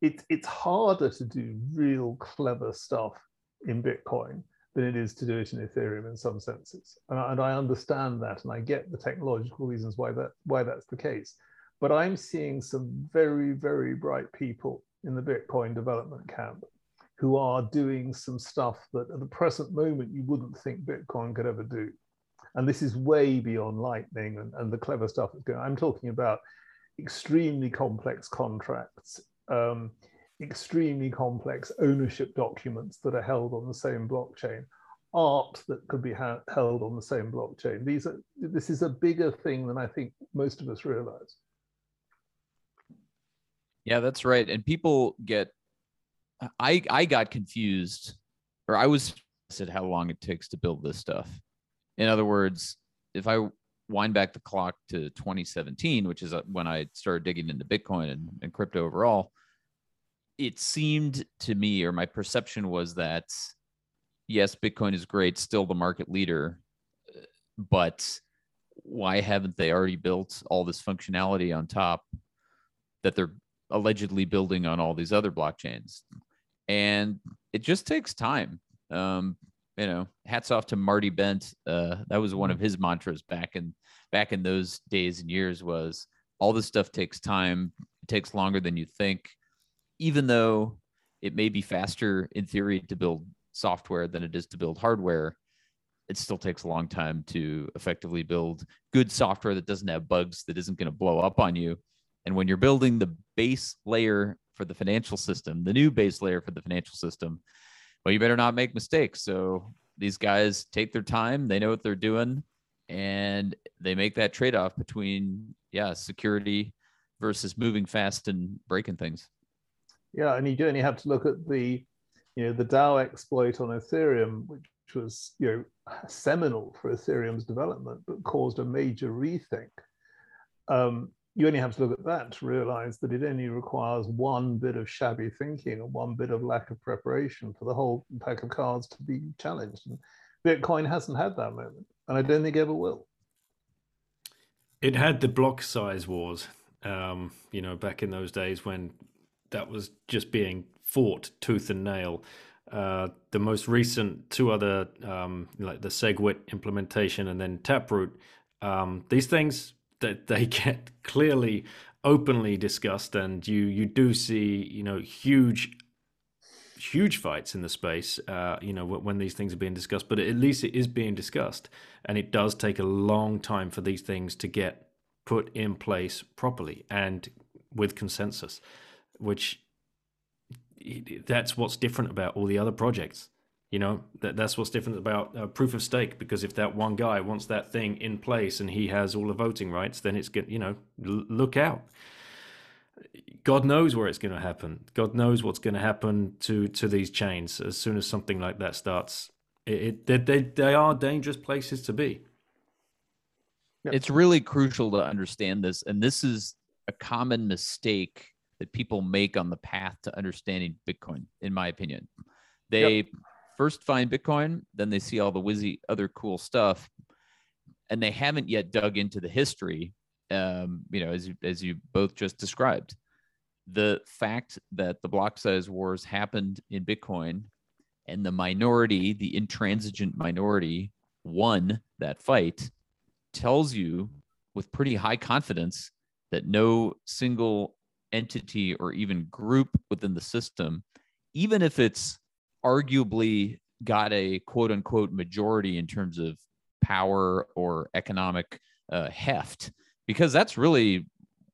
it's it's harder to do real clever stuff in Bitcoin than it is to do it in Ethereum in some senses. And I, and I understand that, and I get the technological reasons why that why that's the case. But I'm seeing some very very bright people in the Bitcoin development camp who are doing some stuff that at the present moment you wouldn't think Bitcoin could ever do. And this is way beyond Lightning and, and the clever stuff that's going. on. I'm talking about extremely complex contracts um, extremely complex ownership documents that are held on the same blockchain, art that could be ha- held on the same blockchain. These are this is a bigger thing than I think most of us realize. Yeah, that's right. And people get I I got confused or I was said how long it takes to build this stuff. In other words, if I wind back the clock to 2017, which is uh, when I started digging into Bitcoin and, and crypto overall, it seemed to me, or my perception was that yes, Bitcoin is great, still the market leader, but why haven't they already built all this functionality on top that they're allegedly building on all these other blockchains? And it just takes time. Um, you know, hats off to Marty Bent. Uh, that was one of mm-hmm. his mantras back in back in those days and years. Was all this stuff takes time. It takes longer than you think, even though it may be faster in theory to build software than it is to build hardware. It still takes a long time to effectively build good software that doesn't have bugs that isn't going to blow up on you. And when you're building the base layer for the financial system, the new base layer for the financial system, well, you better not make mistakes. So these guys take their time, they know what they're doing, and they make that trade off between, yeah, security versus moving fast and breaking things. Yeah, and you do only have to look at the, you know, the DAO exploit on Ethereum, which was, you know, seminal for Ethereum's development, but caused a major rethink. Um, you only have to look at that to realize that it only requires one bit of shabby thinking and one bit of lack of preparation for the whole pack of cards to be challenged. And Bitcoin hasn't had that moment, and I don't think ever will. It had the block size wars, um, you know, back in those days when that was just being fought tooth and nail. Uh, the most recent two other, um, like the SegWit implementation and then Taproot, um, these things that they get clearly openly discussed and you you do see you know huge huge fights in the space uh, you know when these things are being discussed but at least it is being discussed and it does take a long time for these things to get put in place properly and with consensus which that's what's different about all the other projects. You know, that, that's what's different about uh, proof of stake. Because if that one guy wants that thing in place and he has all the voting rights, then it's good. You know, l- look out. God knows where it's going to happen. God knows what's going to happen to to these chains as soon as something like that starts. It, it they, they are dangerous places to be. It's really crucial to understand this, and this is a common mistake that people make on the path to understanding Bitcoin, in my opinion. They yep. First find Bitcoin, then they see all the whizzy other cool stuff, and they haven't yet dug into the history. Um, you know, as you, as you both just described, the fact that the block size wars happened in Bitcoin, and the minority, the intransigent minority, won that fight, tells you with pretty high confidence that no single entity or even group within the system, even if it's arguably got a quote unquote majority in terms of power or economic uh, heft, because that's really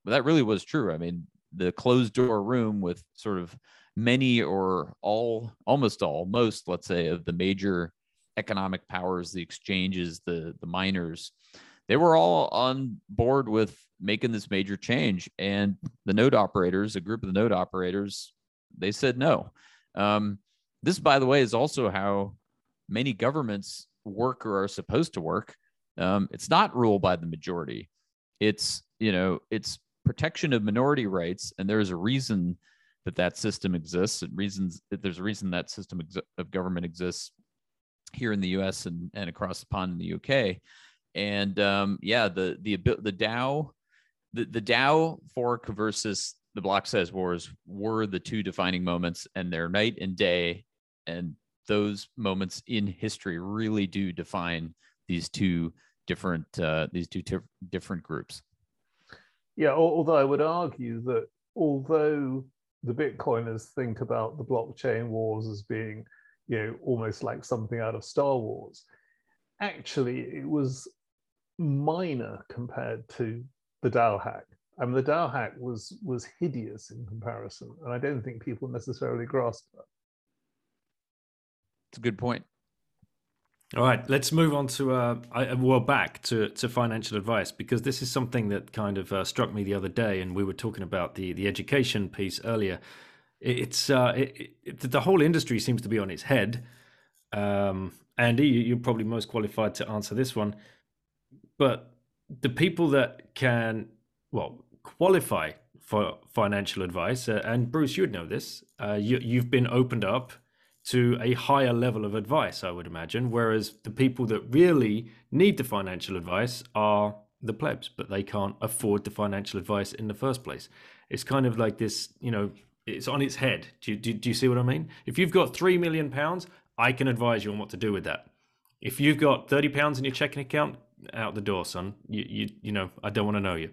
that really was true. I mean, the closed door room with sort of many or all, almost all, most, let's say, of the major economic powers, the exchanges, the the miners, they were all on board with making this major change. And the node operators, a group of the node operators, they said no. Um, this, by the way, is also how many governments work or are supposed to work. Um, it's not ruled by the majority. It's you know it's protection of minority rights, and there is a reason that that system exists. And reasons that there's a reason that system of government exists here in the U.S. and, and across the pond in the UK. And um, yeah, the the the DAO the, the DAO fork versus the block size wars were the two defining moments, and they're night and day. And those moments in history really do define these two different uh, these two different groups. Yeah, although I would argue that although the Bitcoiners think about the blockchain wars as being, you know, almost like something out of Star Wars, actually it was minor compared to the DAO hack. I mean, the DAO hack was was hideous in comparison, and I don't think people necessarily grasp that. It's a good point. All right, let's move on to uh, I, well back to, to financial advice because this is something that kind of uh, struck me the other day, and we were talking about the the education piece earlier. It's uh, it, it, the whole industry seems to be on its head. Um, Andy, you're probably most qualified to answer this one, but the people that can, well, qualify for financial advice, uh, and Bruce, you'd know this, uh, you, you've been opened up to a higher level of advice, I would imagine. Whereas the people that really need the financial advice are the plebs, but they can't afford the financial advice in the first place. It's kind of like this, you know, it's on its head. Do you, do, do you see what I mean? If you've got three million pounds, I can advise you on what to do with that. If you've got 30 pounds in your checking account, out the door, son. You you you know, I don't want to know you.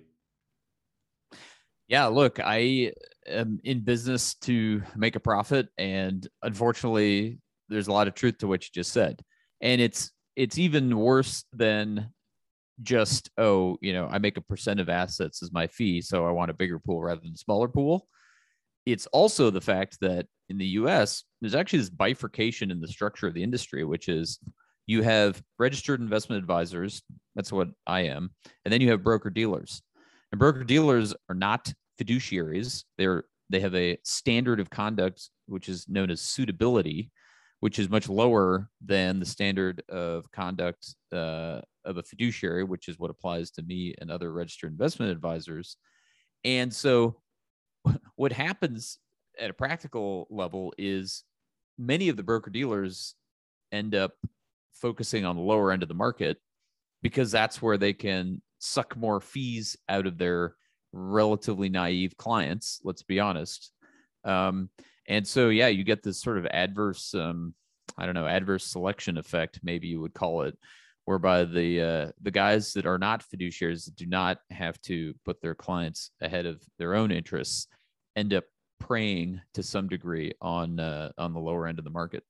Yeah, look, I am in business to make a profit, and unfortunately, there's a lot of truth to what you just said, and it's it's even worse than just oh, you know, I make a percent of assets as my fee, so I want a bigger pool rather than a smaller pool. It's also the fact that in the U.S. there's actually this bifurcation in the structure of the industry, which is you have registered investment advisors. That's what I am. And then you have broker dealers. And broker dealers are not fiduciaries. They're they have a standard of conduct which is known as suitability, which is much lower than the standard of conduct uh, of a fiduciary, which is what applies to me and other registered investment advisors. And so, what happens at a practical level is many of the broker dealers end up focusing on the lower end of the market because that's where they can suck more fees out of their relatively naive clients let's be honest. Um, and so yeah you get this sort of adverse um, i don't know adverse selection effect maybe you would call it whereby the uh, the guys that are not fiduciaries do not have to put their clients ahead of their own interests end up preying to some degree on uh, on the lower end of the market.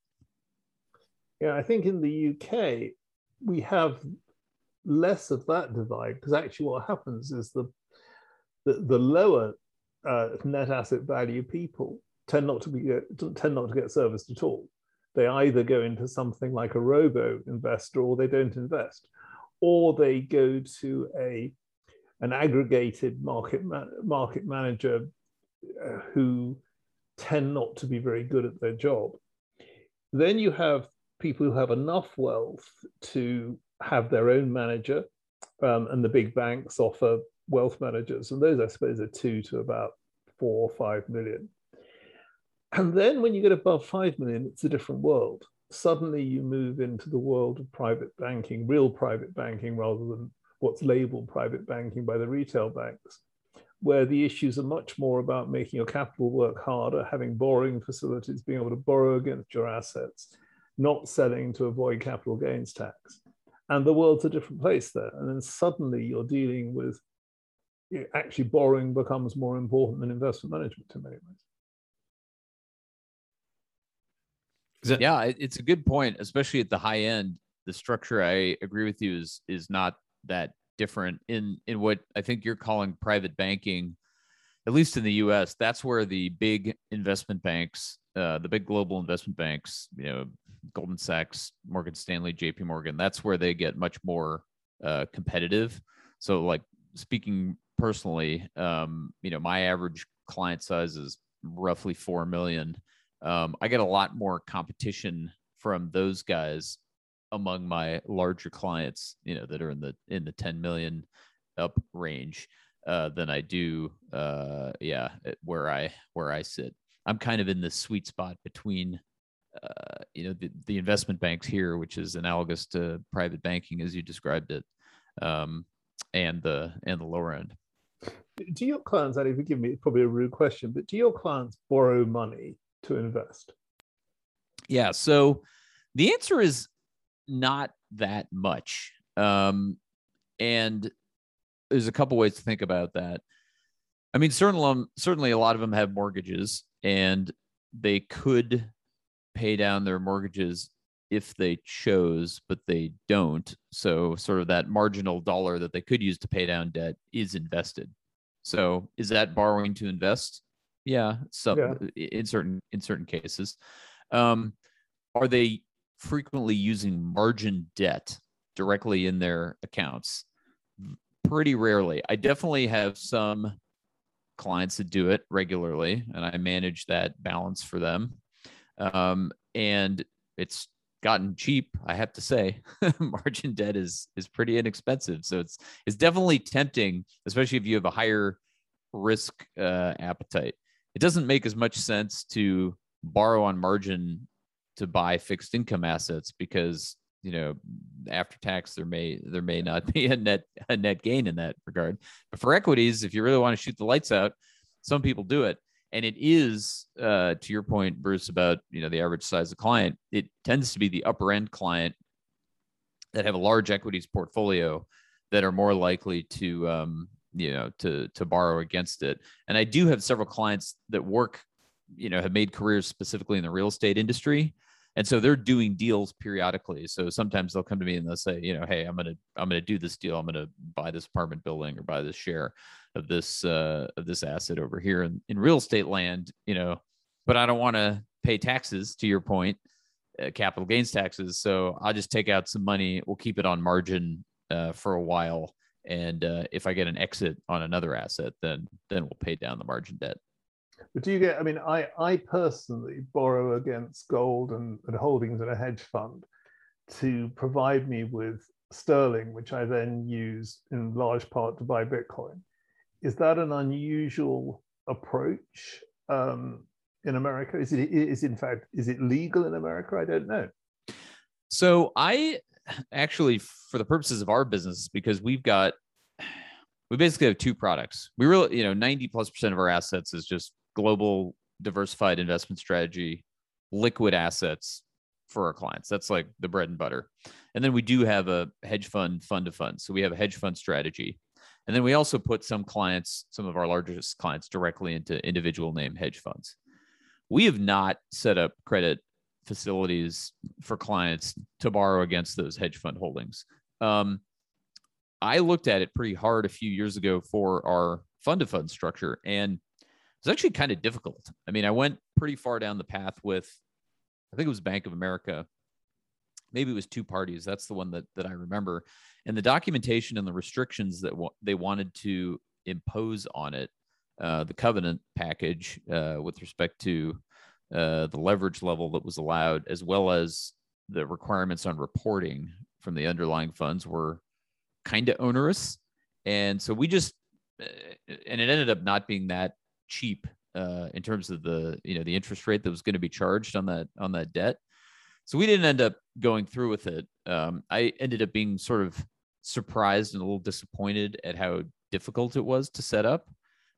Yeah, I think in the UK we have less of that divide because actually what happens is the, the the, lower uh, net asset value people tend not to be tend not to get serviced at all. They either go into something like a robo investor or they don't invest, or they go to a an aggregated market ma- market manager uh, who tend not to be very good at their job. Then you have people who have enough wealth to have their own manager, um, and the big banks offer wealth managers, and those I suppose are two to about four or five million. And then when you get above five million, it's a different world. Suddenly you move into the world of private banking, real private banking, rather than what's labeled private banking by the retail banks, where the issues are much more about making your capital work harder, having borrowing facilities, being able to borrow against your assets, not selling to avoid capital gains tax. And the world's a different place there. And then suddenly you're dealing with actually borrowing becomes more important than investment management in many ways. That- yeah, it's a good point, especially at the high end. The structure, I agree with you, is is not that different in in what I think you're calling private banking. At least in the U.S., that's where the big investment banks, uh, the big global investment banks, you know, Goldman Sachs, Morgan Stanley, J.P. Morgan, that's where they get much more uh, competitive. So, like speaking personally, um, you know, my average client size is roughly four million um, I get a lot more competition from those guys among my larger clients, you know, that are in the in the 10 million up range uh, than I do, uh, yeah, where I where I sit. I'm kind of in the sweet spot between, uh, you know, the, the investment banks here, which is analogous to private banking as you described it, um, and the and the lower end. Do your clients, Andy, forgive me, it's probably a rude question, but do your clients borrow money to invest? Yeah. So the answer is not that much. Um, and there's a couple ways to think about that. I mean, certainly, certainly a lot of them have mortgages and they could pay down their mortgages if they chose, but they don't. So, sort of that marginal dollar that they could use to pay down debt is invested. So, is that borrowing to invest? Yeah, so yeah. in certain in certain cases, um, are they frequently using margin debt directly in their accounts? Pretty rarely. I definitely have some clients that do it regularly, and I manage that balance for them. Um, and it's gotten cheap, I have to say. margin debt is is pretty inexpensive, so it's it's definitely tempting, especially if you have a higher risk uh, appetite. It doesn't make as much sense to borrow on margin to buy fixed income assets because you know after tax there may there may not be a net a net gain in that regard. But for equities if you really want to shoot the lights out some people do it and it is uh, to your point bruce about you know the average size of client it tends to be the upper end client that have a large equities portfolio that are more likely to um, you know to to borrow against it. And i do have several clients that work you know have made careers specifically in the real estate industry and so they're doing deals periodically. So sometimes they'll come to me and they'll say you know hey i'm gonna i'm gonna do this deal. I'm gonna buy this apartment building or buy this share of this uh of this asset over here in, in real estate land you know but i don't want to pay taxes to your point uh, capital gains taxes. So i'll just take out some money. We'll keep it on margin uh, for a while. And uh, if I get an exit on another asset, then then we'll pay down the margin debt. But do you get? I mean, I I personally borrow against gold and, and holdings in a hedge fund to provide me with sterling, which I then use in large part to buy Bitcoin. Is that an unusual approach um, in America? Is it is in fact is it legal in America? I don't know. So I actually for the purposes of our business because we've got we basically have two products. We really, you know, 90 plus percent of our assets is just global diversified investment strategy, liquid assets for our clients. That's like the bread and butter. And then we do have a hedge fund fund to fund. So we have a hedge fund strategy. And then we also put some clients, some of our largest clients directly into individual name hedge funds. We have not set up credit facilities for clients to borrow against those hedge fund holdings. Um, I looked at it pretty hard a few years ago for our fund to fund structure, and was actually kind of difficult. I mean, I went pretty far down the path with, I think it was Bank of America. Maybe it was two parties. That's the one that that I remember. And the documentation and the restrictions that they wanted to impose on it, uh, the covenant package uh, with respect to uh, the leverage level that was allowed, as well as the requirements on reporting from the underlying funds, were kind of onerous. And so we just, uh, and it ended up not being that cheap uh, in terms of the you know the interest rate that was going to be charged on that on that debt. So we didn't end up going through with it. Um, I ended up being sort of surprised and a little disappointed at how difficult it was to set up.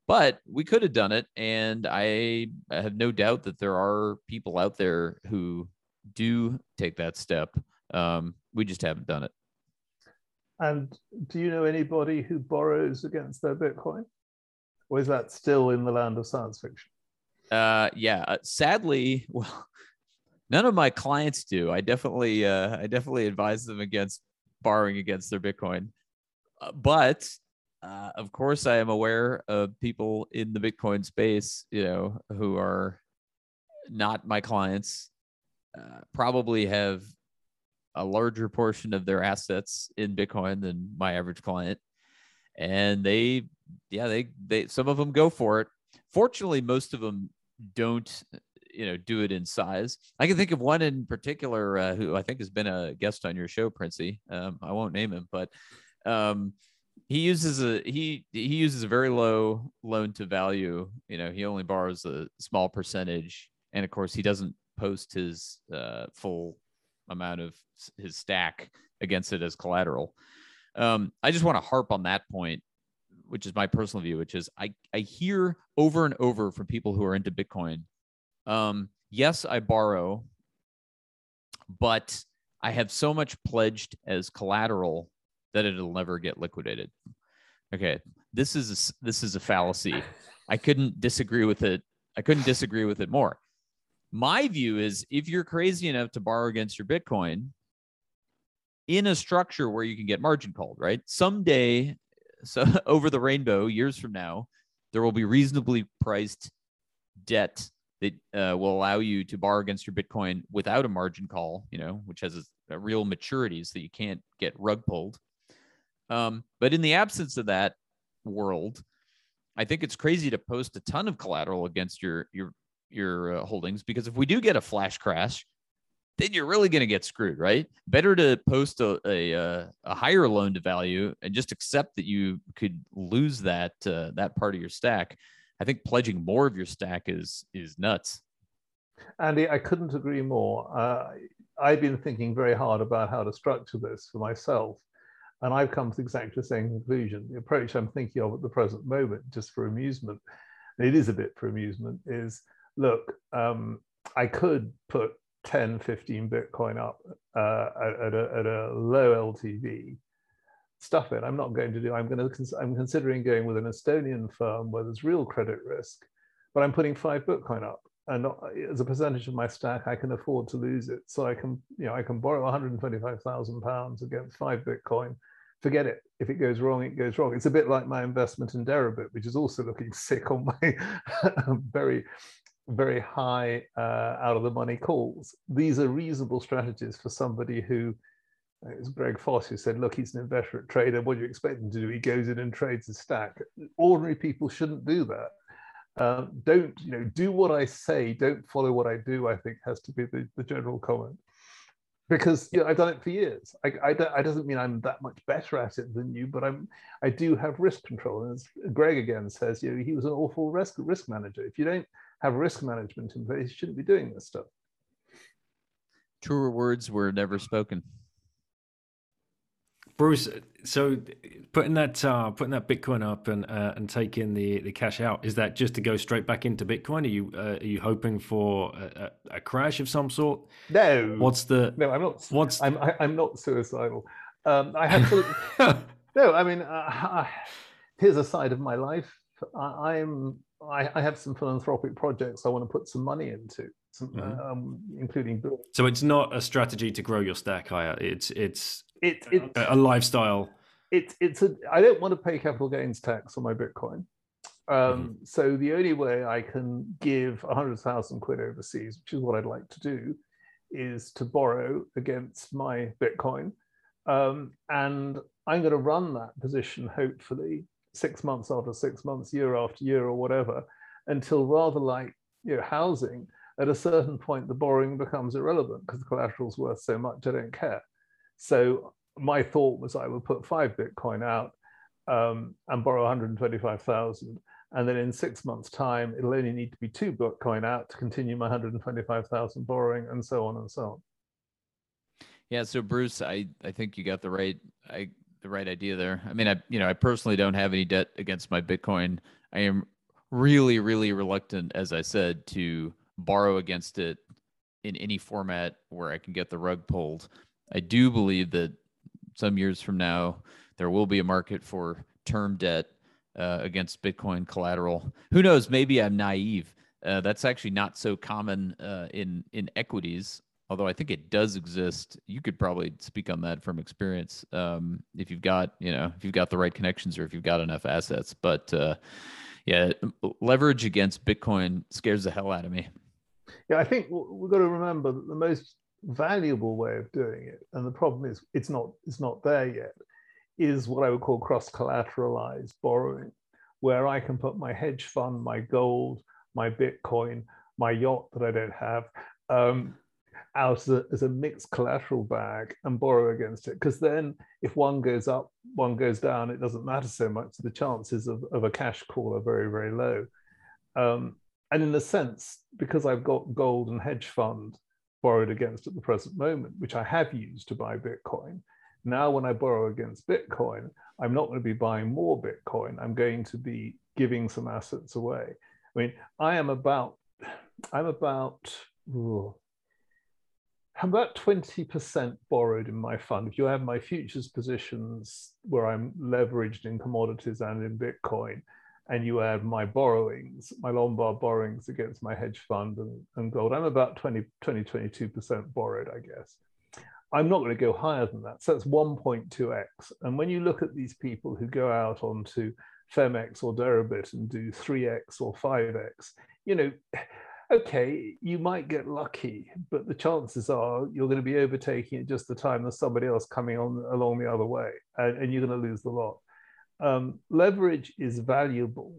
But we could have done it, and I have no doubt that there are people out there who do take that step. Um, we just haven't done it. And do you know anybody who borrows against their Bitcoin? Or is that still in the land of science fiction? Uh, yeah. Uh, sadly, well, none of my clients do. I definitely, uh, I definitely advise them against borrowing against their Bitcoin. Uh, but uh, of course, I am aware of people in the Bitcoin space, you know, who are not my clients, uh, probably have a larger portion of their assets in Bitcoin than my average client. And they, yeah, they, they, some of them go for it. Fortunately, most of them don't, you know, do it in size. I can think of one in particular uh, who I think has been a guest on your show, Princey. Um, I won't name him, but um, he uses a he he uses a very low loan to value. You know, he only borrows a small percentage, and of course, he doesn't post his uh, full amount of his stack against it as collateral. Um, I just want to harp on that point, which is my personal view, which is I, I hear over and over from people who are into Bitcoin. Um, yes, I borrow, but I have so much pledged as collateral that it'll never get liquidated. Okay, this is a, this is a fallacy. I couldn't disagree with it. I couldn't disagree with it more. My view is if you're crazy enough to borrow against your Bitcoin in a structure where you can get margin called, right? Someday, so over the rainbow, years from now, there will be reasonably priced debt that uh, will allow you to borrow against your Bitcoin without a margin call, you know, which has a, a real maturity so that you can't get rug pulled. Um, but in the absence of that world, I think it's crazy to post a ton of collateral against your your your uh, holdings because if we do get a flash crash, then you're really going to get screwed, right? Better to post a, a, uh, a higher loan to value and just accept that you could lose that uh, that part of your stack. I think pledging more of your stack is is nuts. Andy, I couldn't agree more. Uh, I've been thinking very hard about how to structure this for myself, and I've come to exactly the same conclusion. The approach I'm thinking of at the present moment, just for amusement, it is a bit for amusement, is look, um, I could put 10, 15 Bitcoin up uh, at, a, at a low LTV, stuff it. I'm not going to do. I'm going to. I'm considering going with an Estonian firm where there's real credit risk, but I'm putting five Bitcoin up, and as a percentage of my stack, I can afford to lose it. So I can, you know, I can borrow 125,000 pounds against five Bitcoin. Forget it. If it goes wrong, it goes wrong. It's a bit like my investment in Deribit, which is also looking sick on my very very high uh, out of the money calls. These are reasonable strategies for somebody who, it was Greg Foss who said, look, he's an inveterate trader. What do you expect him to do? He goes in and trades a stack. Ordinary people shouldn't do that. Um, don't, you know, do what I say, don't follow what I do, I think has to be the, the general comment. Because you know, I've done it for years. I, I, I doesn't mean I'm that much better at it than you, but I'm I do have risk control. And as Greg again says, you know, he was an awful risk risk manager. If you don't have risk management in place, you shouldn't be doing this stuff. Truer words were never spoken. Bruce, so putting that uh, putting that Bitcoin up and uh, and taking the, the cash out is that just to go straight back into Bitcoin? Are you uh, are you hoping for a, a, crash of some sort? No. What's the? No, I'm not. What's I'm I, am i am not suicidal. Um, I have to. no, I mean, uh, here's a side of my life. I, I'm I, I, have some philanthropic projects I want to put some money into, some, mm-hmm. um, including. So it's not a strategy to grow your stack higher. It's it's it, it's a, a lifestyle. It's it's a. I don't want to pay capital gains tax on my Bitcoin. Um, mm-hmm. So the only way I can give a 100,000 quid overseas, which is what I'd like to do, is to borrow against my Bitcoin. Um, and I'm going to run that position, hopefully, six months after six months, year after year, or whatever, until rather like you know, housing, at a certain point, the borrowing becomes irrelevant because the collateral's worth so much, I don't care. So my thought was I would put five Bitcoin out um, and borrow 125,000 and then in six months' time, it'll only need to be two Bitcoin out to continue my 125,000 borrowing, and so on and so on. Yeah. So Bruce, I I think you got the right I the right idea there. I mean, I you know I personally don't have any debt against my Bitcoin. I am really really reluctant, as I said, to borrow against it in any format where I can get the rug pulled. I do believe that some years from now there will be a market for term debt uh, against Bitcoin collateral. Who knows? Maybe I'm naive. Uh, that's actually not so common uh, in in equities, although I think it does exist. You could probably speak on that from experience um, if you've got you know if you've got the right connections or if you've got enough assets. But uh, yeah, leverage against Bitcoin scares the hell out of me. Yeah, I think we've got to remember that the most valuable way of doing it, and the problem is it's not it's not there yet, is what I would call cross collateralized borrowing, where I can put my hedge fund, my gold, my Bitcoin, my yacht that I don't have um, out as a, as a mixed collateral bag and borrow against it. Because then if one goes up, one goes down, it doesn't matter so much. The chances of, of a cash call are very, very low. Um, and in a sense, because I've got gold and hedge fund borrowed against at the present moment, which I have used to buy Bitcoin, now, when I borrow against Bitcoin, I'm not going to be buying more Bitcoin. I'm going to be giving some assets away. I mean, I am about, I'm about, ooh, about 20% borrowed in my fund. If you have my futures positions where I'm leveraged in commodities and in Bitcoin, and you add my borrowings, my Lombard borrowings against my hedge fund and, and gold, I'm about 20, 20, 22% borrowed, I guess. I'm not going to go higher than that. So that's 1.2x. And when you look at these people who go out onto Phemex or Deribit and do 3x or 5x, you know, okay, you might get lucky, but the chances are you're going to be overtaking it just the time there's somebody else coming on along the other way, and, and you're going to lose the lot. Um, leverage is valuable,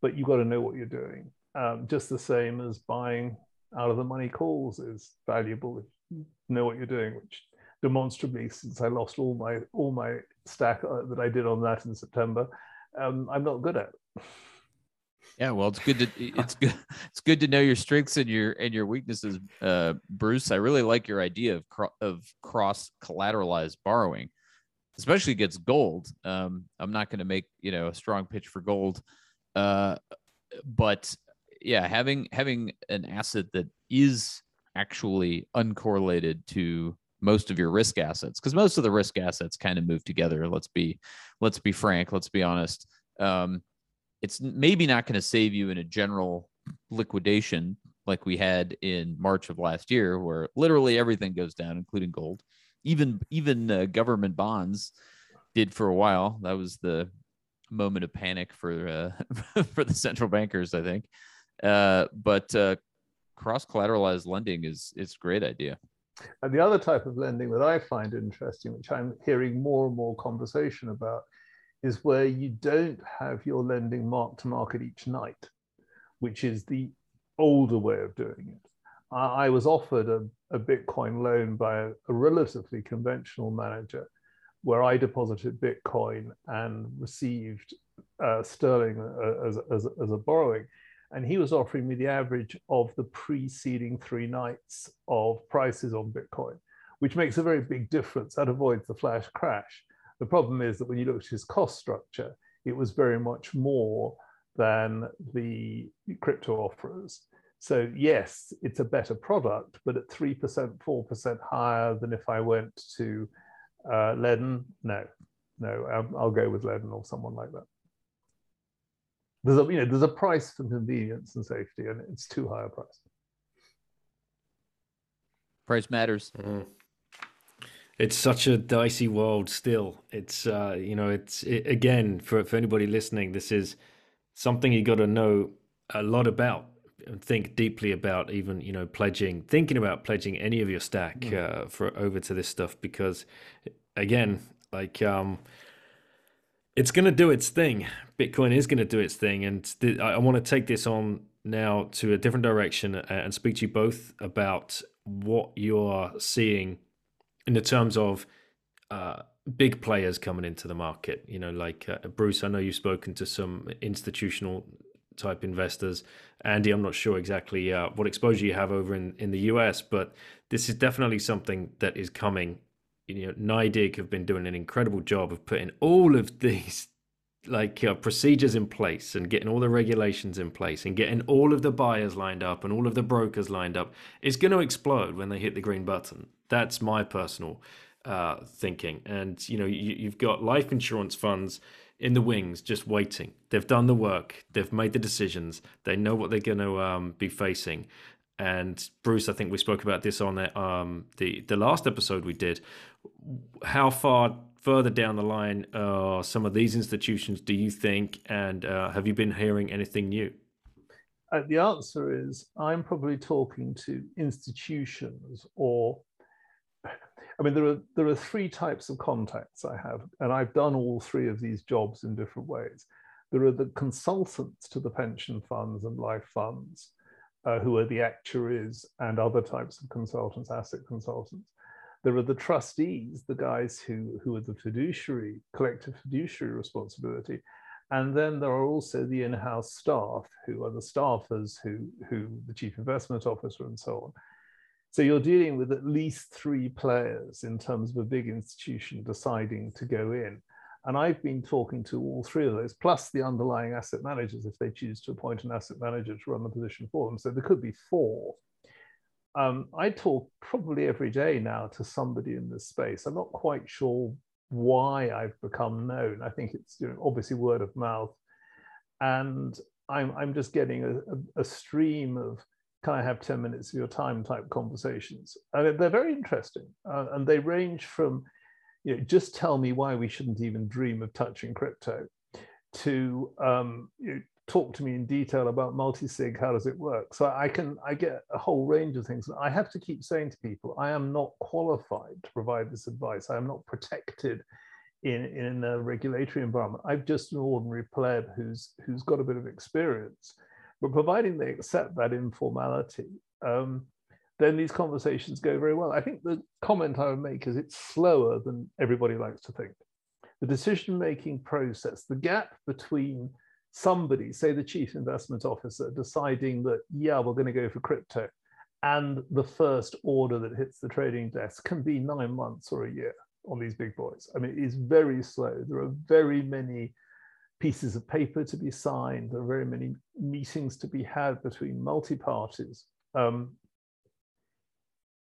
but you've got to know what you're doing. Um, just the same as buying out of the money calls is valuable if you know what you're doing, which demonstrably since I lost all my all my stack uh, that I did on that in September. Um, I'm not good at. Yeah, well, it's good to it's good it's good to know your strengths and your and your weaknesses, uh, Bruce. I really like your idea of cro- of cross collateralized borrowing, especially against gold. Um, I'm not going to make you know a strong pitch for gold, uh, but yeah, having having an asset that is actually uncorrelated to most of your risk assets because most of the risk assets kind of move together let's be let's be frank let's be honest um, it's maybe not going to save you in a general liquidation like we had in march of last year where literally everything goes down including gold. Even even uh, government bonds did for a while. That was the moment of panic for uh, for the central bankers i think. Uh, but uh, cross collateralized lending is it's a great idea. And the other type of lending that I find interesting, which I'm hearing more and more conversation about, is where you don't have your lending mark to market each night, which is the older way of doing it. I was offered a, a Bitcoin loan by a, a, relatively conventional manager where I deposited Bitcoin and received uh, sterling uh, as, as, as a borrowing and he was offering me the average of the preceding three nights of prices on Bitcoin, which makes a very big difference. That avoids the flash crash. The problem is that when you look at his cost structure, it was very much more than the crypto offers. So yes, it's a better product, but at 3%, 4% higher than if I went to uh, Ledn, no, no, I'll, I'll go with Ledn or someone like that there's a you know there's a price for convenience and safety, and it's too high a price. Price matters. Mm. It's such a dicey world still. It's uh, you know it's it, again for for anybody listening. This is something you got to know a lot about and think deeply about even you know pledging thinking about pledging any of your stack mm. uh, for over to this stuff because again like um it's going to do its thing bitcoin is going to do its thing and th- i want to take this on now to a different direction and speak to you both about what you're seeing in the terms of uh, big players coming into the market. You know, like uh, Bruce, I know you've spoken to some institutional type investors. Andy, I'm not sure exactly uh, what exposure you have over in, in the US, but this is definitely something that is coming. You know, NYDIG have been doing an incredible job of putting all of these like uh, procedures in place and getting all the regulations in place and getting all of the buyers lined up and all of the brokers lined up. It's going to explode when they hit the green button. That's my personal uh, thinking. And you know, you, you've got life insurance funds in the wings just waiting. They've done the work. They've made the decisions. They know what they're going to um, be facing. And Bruce, I think we spoke about this on um, the the last episode we did. How far further down the line are some of these institutions? Do you think? And uh, have you been hearing anything new? Uh, the answer is I'm probably talking to institutions or I mean, there are there are three types of contacts I have, and I've done all three of these jobs in different ways. There are the consultants to the pension funds and life funds, uh, who are the actuaries and other types of consultants, asset consultants. There are the trustees, the guys who, who are the fiduciary, collective fiduciary responsibility. And then there are also the in-house staff, who are the staffers, who, who the chief investment officer and so on. So you're dealing with at least three players in terms of a big institution deciding to go in. And I've been talking to all three of those, plus the underlying asset managers, if they choose to appoint an asset manager to run the position for them. So there could be four. Um, I talk probably every day now to somebody in this space. I'm not quite sure why I've become known. I think it's you know, obviously word of mouth. And I'm, I'm just getting a, a, a stream of can I have 10 minutes of your time type conversations. And they're very interesting. Uh, and they range from, you know, just tell me why we shouldn't even dream of touching crypto to um, you know, talk to me in detail about multi-sig, how does it work? So I can, I get a whole range of things. I have to keep saying to people, I am not qualified to provide this advice. I am not protected in, in a regulatory environment. I'm just an ordinary pleb who's, who's got a bit of experience but providing they accept that informality, um, then these conversations go very well. I think the comment I would make is it's slower than everybody likes to think. The decision making process, the gap between somebody, say the chief investment officer, deciding that, yeah, we're going to go for crypto, and the first order that hits the trading desk can be nine months or a year on these big boys. I mean, it is very slow. There are very many pieces of paper to be signed. There are very many meetings to be had between multi parties. Um,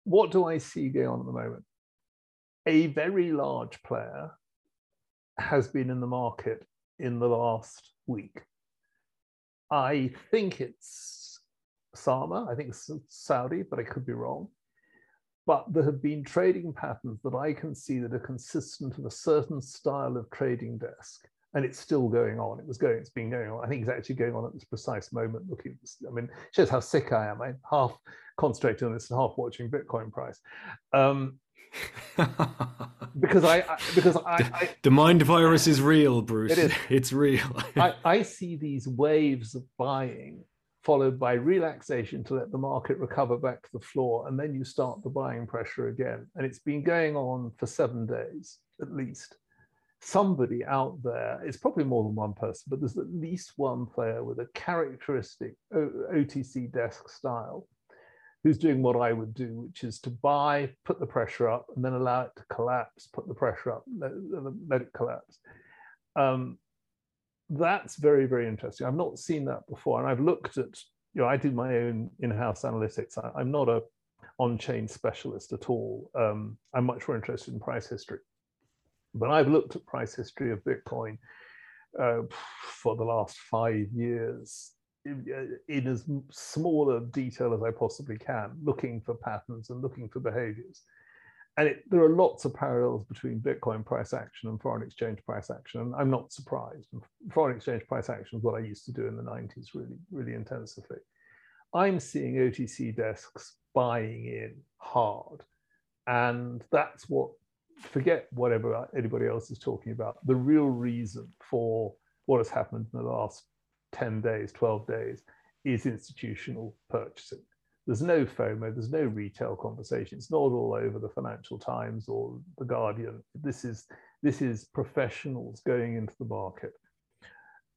what do I see going on at the moment? A very large player has been in the market in the last week. I think it's Sama, I think it's Saudi, but I could be wrong. But there have been trading patterns that I can see that are consistent with a certain style of trading desk and it's still going on. It was going, it's been going on. I think it's actually going on at this precise moment. Looking, I mean, shows how sick I am. I'm half concentrating on this and half watching Bitcoin price. Um, because I, I because I, I, the mind virus is real, Bruce. It is. It's real. I, I see these waves of buying followed by relaxation to let the market recover back to the floor, and then you start the buying pressure again. And it's been going on for seven days at least somebody out there, it's probably more than one person, but there's at least one player with a characteristic OTC desk style who's doing what I would do, which is to buy, put the pressure up, and then allow it to collapse, put the pressure up, let, let it collapse. Um, that's very, very interesting. I've not seen that before. And I've looked at, you know, I do my own in-house analytics. I, am not a on-chain specialist at all. Um, I'm much more interested in price history. But I've looked at price history of Bitcoin uh, for the last five years in, uh, in as small a detail as I possibly can, looking for patterns and looking for behaviors. And it, there are lots of parallels between Bitcoin price action and foreign exchange price action. And I'm not surprised. Foreign exchange price action is what I used to do in the 90s really, really intensively. I'm seeing OTC desks buying in hard. And that's what, forget whatever anybody else is talking about. The real reason for what has happened in the last 10 days, 12 days is institutional purchasing. There's no FOMO, there's no retail conversation. It's not all over the Financial Times or the Guardian. This is this is professionals going into the market.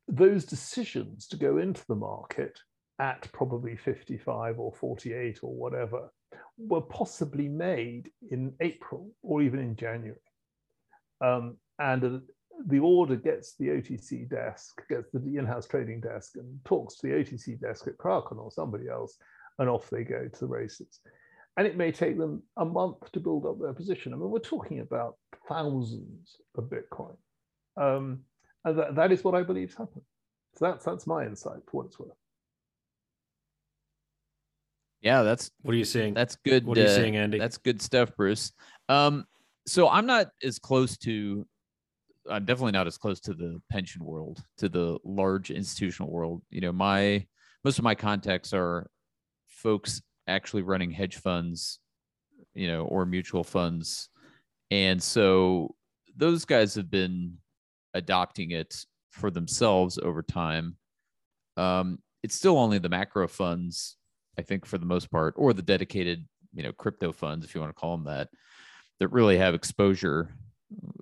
Those decisions to go into the market at probably 55 or 48 or whatever were possibly made in April or even in January. Um, and the order gets the OTC desk, gets the in-house trading desk, and talks to the OTC desk at Kraken or somebody else, and off they go to the races. And it may take them a month to build up their position. I mean, we're talking about thousands of Bitcoin. Um, and that, that is what I believe has happened. So that's that's my insight for what it's worth. Yeah, that's what are you seeing? That's good. What are you uh, seeing, Andy? That's good stuff, Bruce. Um, so I'm not as close to I'm definitely not as close to the pension world, to the large institutional world. You know, my most of my contacts are folks actually running hedge funds, you know, or mutual funds. And so those guys have been adopting it for themselves over time. Um, it's still only the macro funds, I think, for the most part, or the dedicated, you know, crypto funds, if you want to call them that, that really have exposure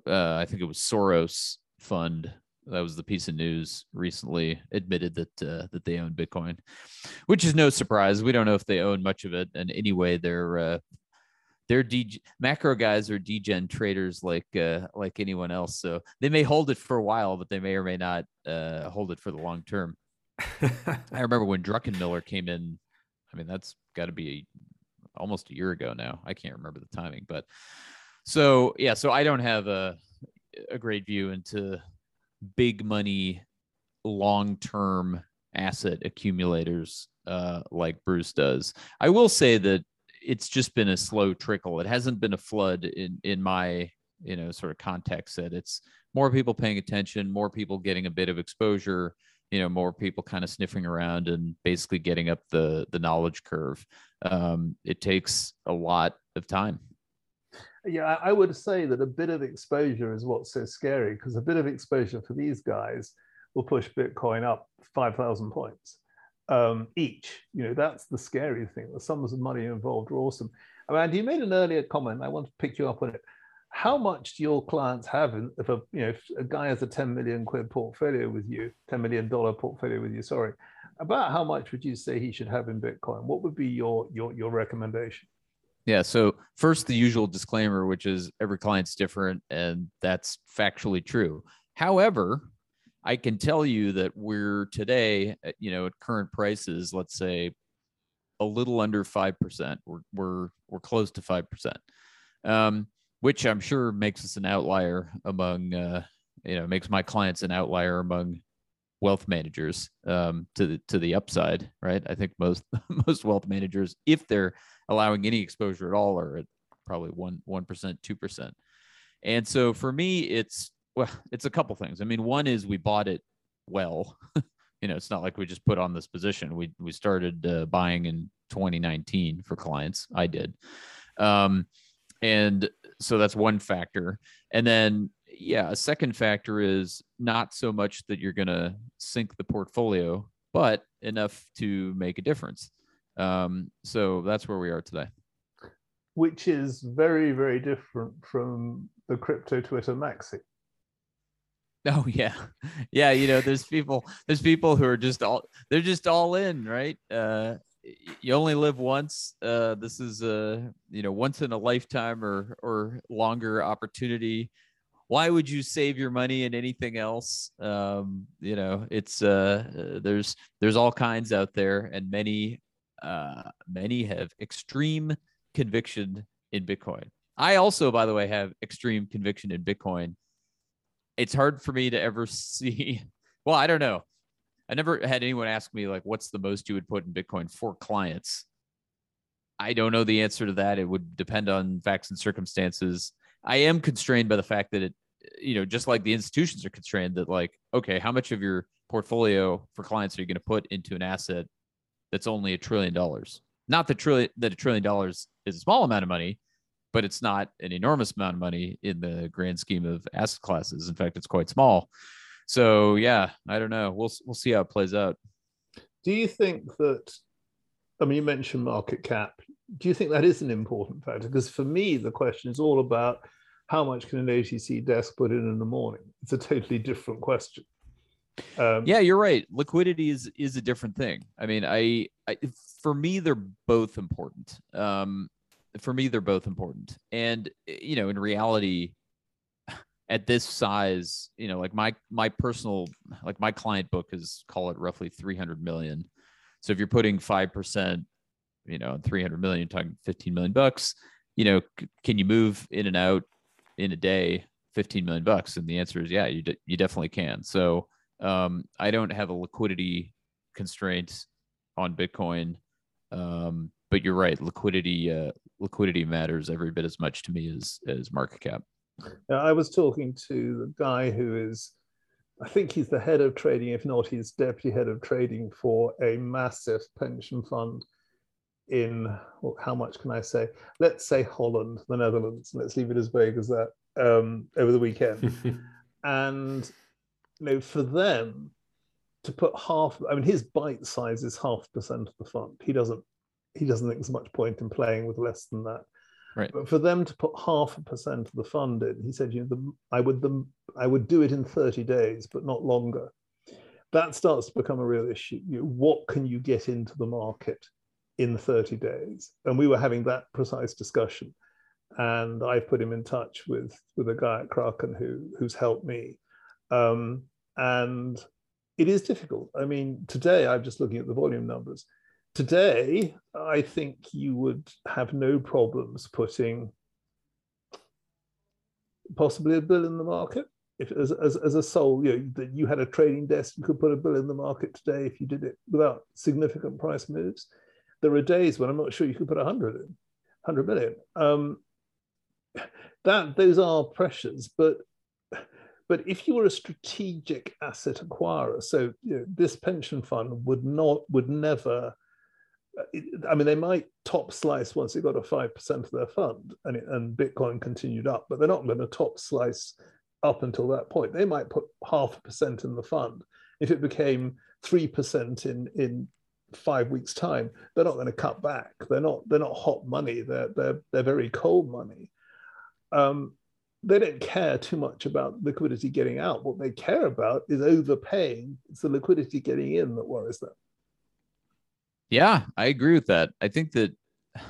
uh, I think it was Soros Fund that was the piece of news recently admitted that uh, that they own Bitcoin, which is no surprise. We don't know if they own much of it, and anyway, they're uh, they're macro guys are degen traders like uh, like anyone else. So they may hold it for a while, but they may or may not uh, hold it for the long term. I remember when Druckenmiller came in. I mean, that's got to be almost a year ago now. I can't remember the timing, but so yeah, so I don't have a a great view into big money, long term asset accumulators uh, like Bruce does. I will say that it's just been a slow trickle. It hasn't been a flood in in my you know sort of context that it's more people paying attention, more people getting a bit of exposure, you know, more people kind of sniffing around and basically getting up the the knowledge curve. Um, it takes a lot of time yeah, I would say that a bit of exposure is what's so scary because a bit of exposure for these guys will push Bitcoin up 5,000 points um, each. You know, that's the scary thing. The sums of money involved are awesome. I mean, you made an earlier comment. I want to pick you up on it. How much do your clients have in, if a you know if a guy has a 10 million quid portfolio with you, 10 million dollar portfolio with you, sorry, about how much would you say he should have in Bitcoin? What would be your your your recommendation? Yeah. So first, the usual disclaimer, which is every client's different, and that's factually true. However, I can tell you that we're today, you know, at current prices, let's say a little under five percent. We're we're we're close to five percent, um, which I'm sure makes us an outlier among, uh, you know, makes my clients an outlier among wealth managers um, to the to the upside, right? I think most most wealth managers, if they're allowing any exposure at all are at probably one one percent, two percent. And so for me, it's well, it's a couple things. I mean, one is we bought it well. you know, it's not like we just put on this position. We we started uh, buying in 2019 for clients. I did, um, and so that's one factor. And then yeah, a second factor is not so much that you're going to sink the portfolio, but enough to make a difference. Um, so that's where we are today. Which is very, very different from the crypto Twitter maxi. Oh yeah, yeah. You know, there's people, there's people who are just all, they're just all in, right? Uh, you only live once. Uh, this is a, you know, once in a lifetime or or longer opportunity. Why would you save your money in anything else? Um, you know, it's uh, there's there's all kinds out there, and many uh, many have extreme conviction in Bitcoin. I also, by the way, have extreme conviction in Bitcoin. It's hard for me to ever see. Well, I don't know. I never had anyone ask me like, "What's the most you would put in Bitcoin for clients?" I don't know the answer to that. It would depend on facts and circumstances. I am constrained by the fact that it, you know, just like the institutions are constrained that like, okay, how much of your portfolio for clients are you going to put into an asset that's only a trillion dollars? Not the trillion that a trillion dollars is a small amount of money, but it's not an enormous amount of money in the grand scheme of asset classes. In fact, it's quite small. So yeah, I don't know. We'll we'll see how it plays out. Do you think that? I mean, you mentioned market cap. Do you think that is an important factor? Because for me, the question is all about how much can an OTC desk put in in the morning. It's a totally different question. Um, yeah, you're right. Liquidity is is a different thing. I mean, I, I for me they're both important. Um, for me they're both important, and you know, in reality, at this size, you know, like my my personal like my client book is call it roughly 300 million. So if you're putting 5%, you know, 300 million, talking 15 million bucks, you know, c- can you move in and out in a day 15 million bucks? And the answer is yeah, you you definitely can. So um, I don't have a liquidity constraint on Bitcoin. Um, but you're right, liquidity uh, liquidity matters every bit as much to me as as market cap. I was talking to the guy who is, I think he's the head of trading, if not, he's deputy head of trading for a massive pension fund in, well, how much can I say? Let's say Holland, the Netherlands. Let's leave it as vague as that um, over the weekend. and, you know, for them to put half, I mean, his bite size is half percent of the fund. He doesn't, he doesn't think there's much point in playing with less than that. Right. But for them to put half a percent of the fund in, he said, you know, the, I would the, I would do it in 30 days, but not longer. That starts to become a real issue. You know, what can you get into the market in 30 days? And we were having that precise discussion. And I put him in touch with with a guy at Kraken who who's helped me. Um, and it is difficult. I mean, today I'm just looking at the volume numbers Today, I think you would have no problems putting possibly a bill in the market. If as, as, as a sole, you know, that you had a trading desk, you could put a bill in the market today if you did it without significant price moves. There are days when I'm not sure you could put 100 in, 100 million. Um, that those are pressures, but but if you were a strategic asset acquirer, so you know, this pension fund would not would never I mean, they might top slice once they got a 5% of their fund and, it, and Bitcoin continued up, but they're not going to top slice up until that point. They might put half a percent in the fund. If it became 3% in, in five weeks' time, they're not going to cut back. They're not, they're not hot money. They're, they're, they're very cold money. Um, they don't care too much about liquidity getting out. What they care about is overpaying. It's the liquidity getting in that worries them. Yeah, I agree with that. I think that,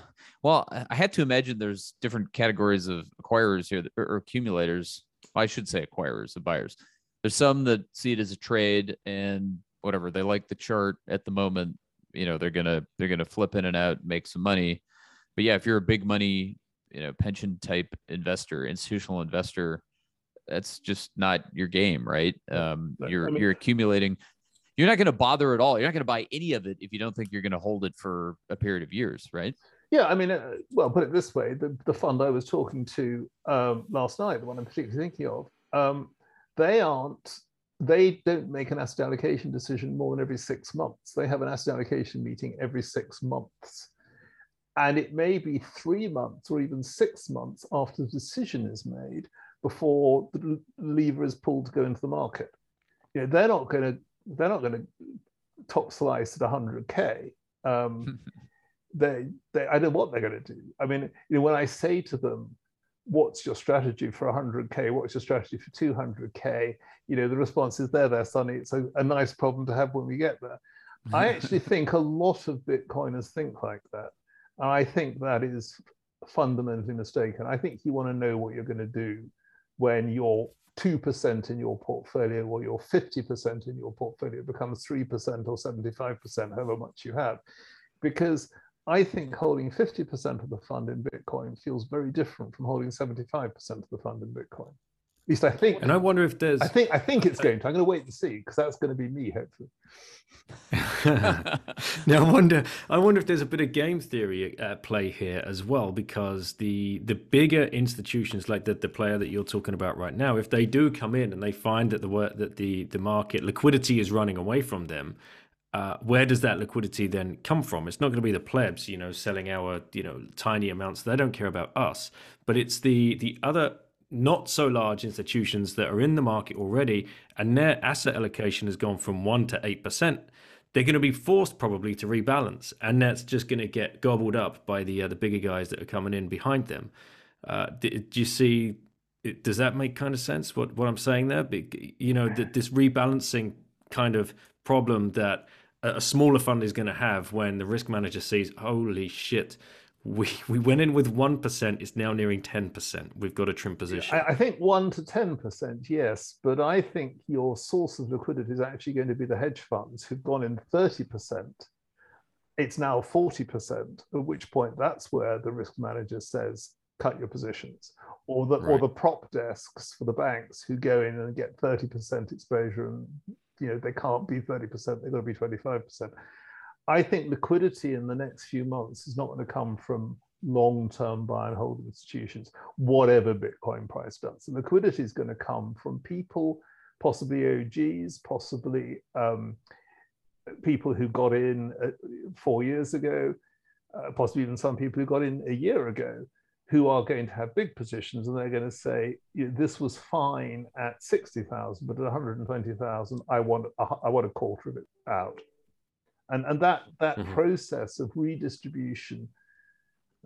well, I had to imagine there's different categories of acquirers here or accumulators. I should say acquirers, the buyers. There's some that see it as a trade and whatever they like the chart at the moment. You know, they're gonna they're gonna flip in and out, make some money. But yeah, if you're a big money, you know, pension type investor, institutional investor, that's just not your game, right? Um, you're I mean, you're accumulating you're not going to bother at all. You're not going to buy any of it if you don't think you're going to hold it for a period of years, right? Yeah, I mean, uh, well, put it this way: the, the fund I was talking to um, last night, the one I'm particularly thinking of, um, they aren't, they don't make an asset allocation decision more than every six months. They have an asset allocation meeting every six months, and it may be three months or even six months after the decision is made before the lever is pulled to go into the market. You know, they're not going to they're not going to top slice at 100k. Um, they, they, I don't know what they're going to do. I mean, you know, when I say to them, "What's your strategy for 100k? What's your strategy for 200k?" You know, the response is, "There, there, Sonny. It's a, a nice problem to have when we get there." I actually think a lot of Bitcoiners think like that. And I think that is fundamentally mistaken. I think you want to know what you're going to do when you're 2% in your portfolio or your 50% in your portfolio becomes 3% or 75%, however much you have. Because I think holding 50% of the fund in Bitcoin feels very different from holding 75% of the fund in Bitcoin. Least I think. And I wonder if there's. I think I think it's going to. I'm going to wait and see because that's going to be me, hopefully. now I wonder, I wonder if there's a bit of game theory at play here as well, because the the bigger institutions like the the player that you're talking about right now, if they do come in and they find that the work that the the market liquidity is running away from them, uh, where does that liquidity then come from? It's not going to be the plebs, you know, selling our you know tiny amounts. They don't care about us, but it's the the other not so large institutions that are in the market already, and their asset allocation has gone from one to eight percent they're going to be forced probably to rebalance, and that's just going to get gobbled up by the uh, the bigger guys that are coming in behind them. Uh, do, do, you see? Does that make kind of sense? What what I'm saying there? You know, that this rebalancing kind of problem that a smaller fund is going to have when the risk manager sees, holy shit, we we went in with one percent. It's now nearing ten percent. We've got a trim position. I, I think one to ten percent, yes, but I think your source of liquidity is actually going to be the hedge funds who've gone in thirty percent. It's now forty percent. At which point, that's where the risk manager says, "Cut your positions," or the right. or the prop desks for the banks who go in and get thirty percent exposure, and you know they can't be thirty percent. They've got to be twenty five percent. I think liquidity in the next few months is not going to come from long-term buy and hold institutions, whatever Bitcoin price does. The liquidity is going to come from people, possibly OGs, possibly um, people who got in uh, four years ago, uh, possibly even some people who got in a year ago, who are going to have big positions and they're going to say, this was fine at 60,000, but at 120,000, I want, I want a quarter of it out and and that that mm-hmm. process of redistribution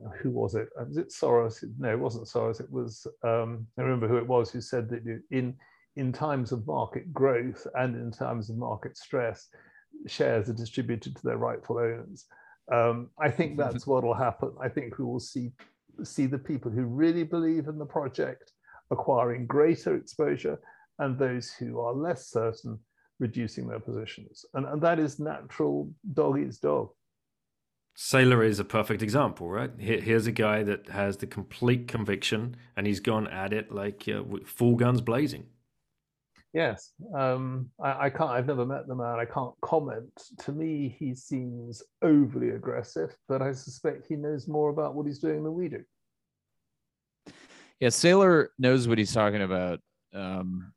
uh, who was it? Uh, was it soros? No it wasn't soros. It was um, i remember who it was who said that in in times of market growth and in times of market stress shares are distributed to their rightful owners. Um, i think mm-hmm. that's what will happen. I think we will see see the people who really believe in the project acquiring greater exposure and those who are less certain reducing their positions. And, and that is natural dog eats dog. Saylor is a perfect example, right? Here's a guy that has the complete conviction and he's gone at it like uh, full guns blazing. Yes, um, I, I, can't. I've never met the man. I can't comment. To me, he seems overly aggressive, but I suspect he knows more about what he's doing than we do. Yeah, Saylor knows what he's talking about. Um,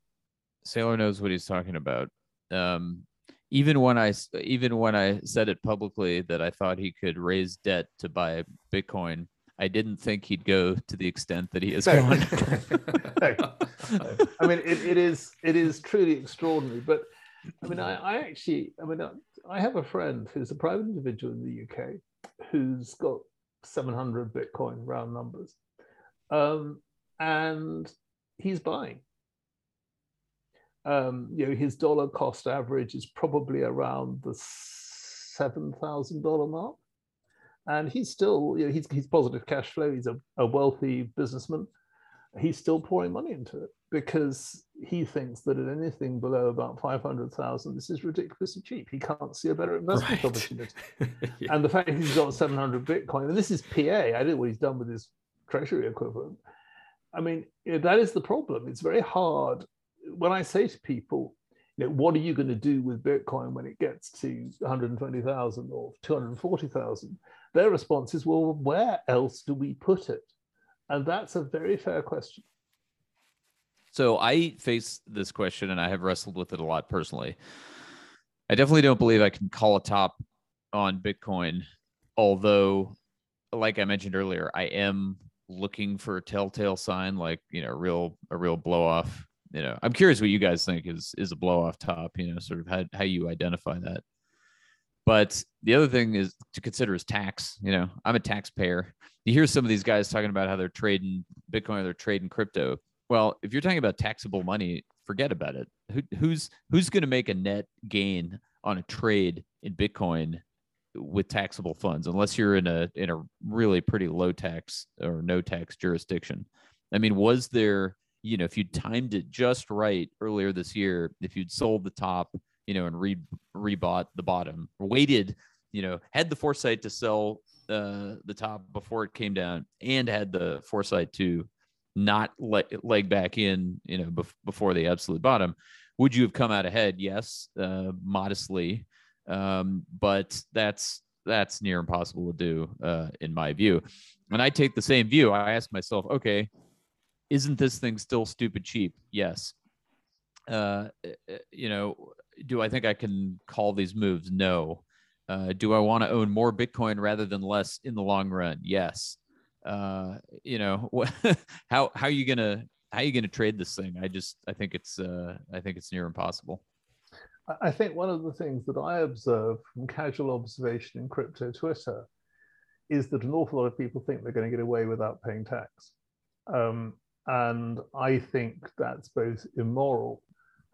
Saylor knows what he's talking about um, even when I even when I said it publicly that I thought he could raise debt to buy Bitcoin, I didn't think he'd go to the extent that he has gone. I mean, it, it is it is truly extraordinary. But I mean, I, I actually, I mean, I have a friend who's a private individual in the UK who's got 700 Bitcoin round numbers, um, and he's buying um, you know, his dollar cost average is probably around the seven thousand dollar mark, and he's still, you know, he's he's positive cash flow. He's a, a wealthy businessman. He's still pouring money into it because he thinks that at anything below about five hundred thousand, this is ridiculously cheap. He can't see a better investment right. opportunity. yeah. And the fact he's got seven hundred Bitcoin, and this is PA. I don't know what he's done with his treasury equivalent. I mean, that is the problem. It's very hard when I say to people, you know, what are you going to do with Bitcoin when it gets to 120,000 or 240,000? Their response is, well, where else do we put it? And that's a very fair question. So I face this question and I have wrestled with it a lot personally. I definitely don't believe I can call a top on Bitcoin, although, like I mentioned earlier, I am looking for a telltale sign, like you know, real a real blow off you know, I'm curious what you guys think is is a blow off top. You know, sort of how how you identify that. But the other thing is to consider is tax. You know, I'm a taxpayer. You hear some of these guys talking about how they're trading Bitcoin or they're trading crypto. Well, if you're talking about taxable money, forget about it. Who, who's who's going to make a net gain on a trade in Bitcoin with taxable funds, unless you're in a in a really pretty low tax or no tax jurisdiction? I mean, was there you know, if you'd timed it just right earlier this year, if you'd sold the top, you know, and re rebought the bottom, waited, you know, had the foresight to sell uh, the top before it came down, and had the foresight to not le- leg back in, you know, bef- before the absolute bottom, would you have come out ahead? Yes, uh, modestly, um, but that's that's near impossible to do, uh, in my view. And I take the same view. I ask myself, okay, isn't this thing still stupid cheap? Yes. Uh, eh, eh, you know, do I think I can call these moves? No. Uh, do I want to own more Bitcoin rather than less in the long run? Yes. Uh, you know, how how are you gonna how are you gonna trade this thing? I just I think it's uh, I think it's near impossible. I think one of the things that I observe from casual observation in crypto Twitter is that an awful lot of people think they're going to get away without paying tax. Um, and I think that's both immoral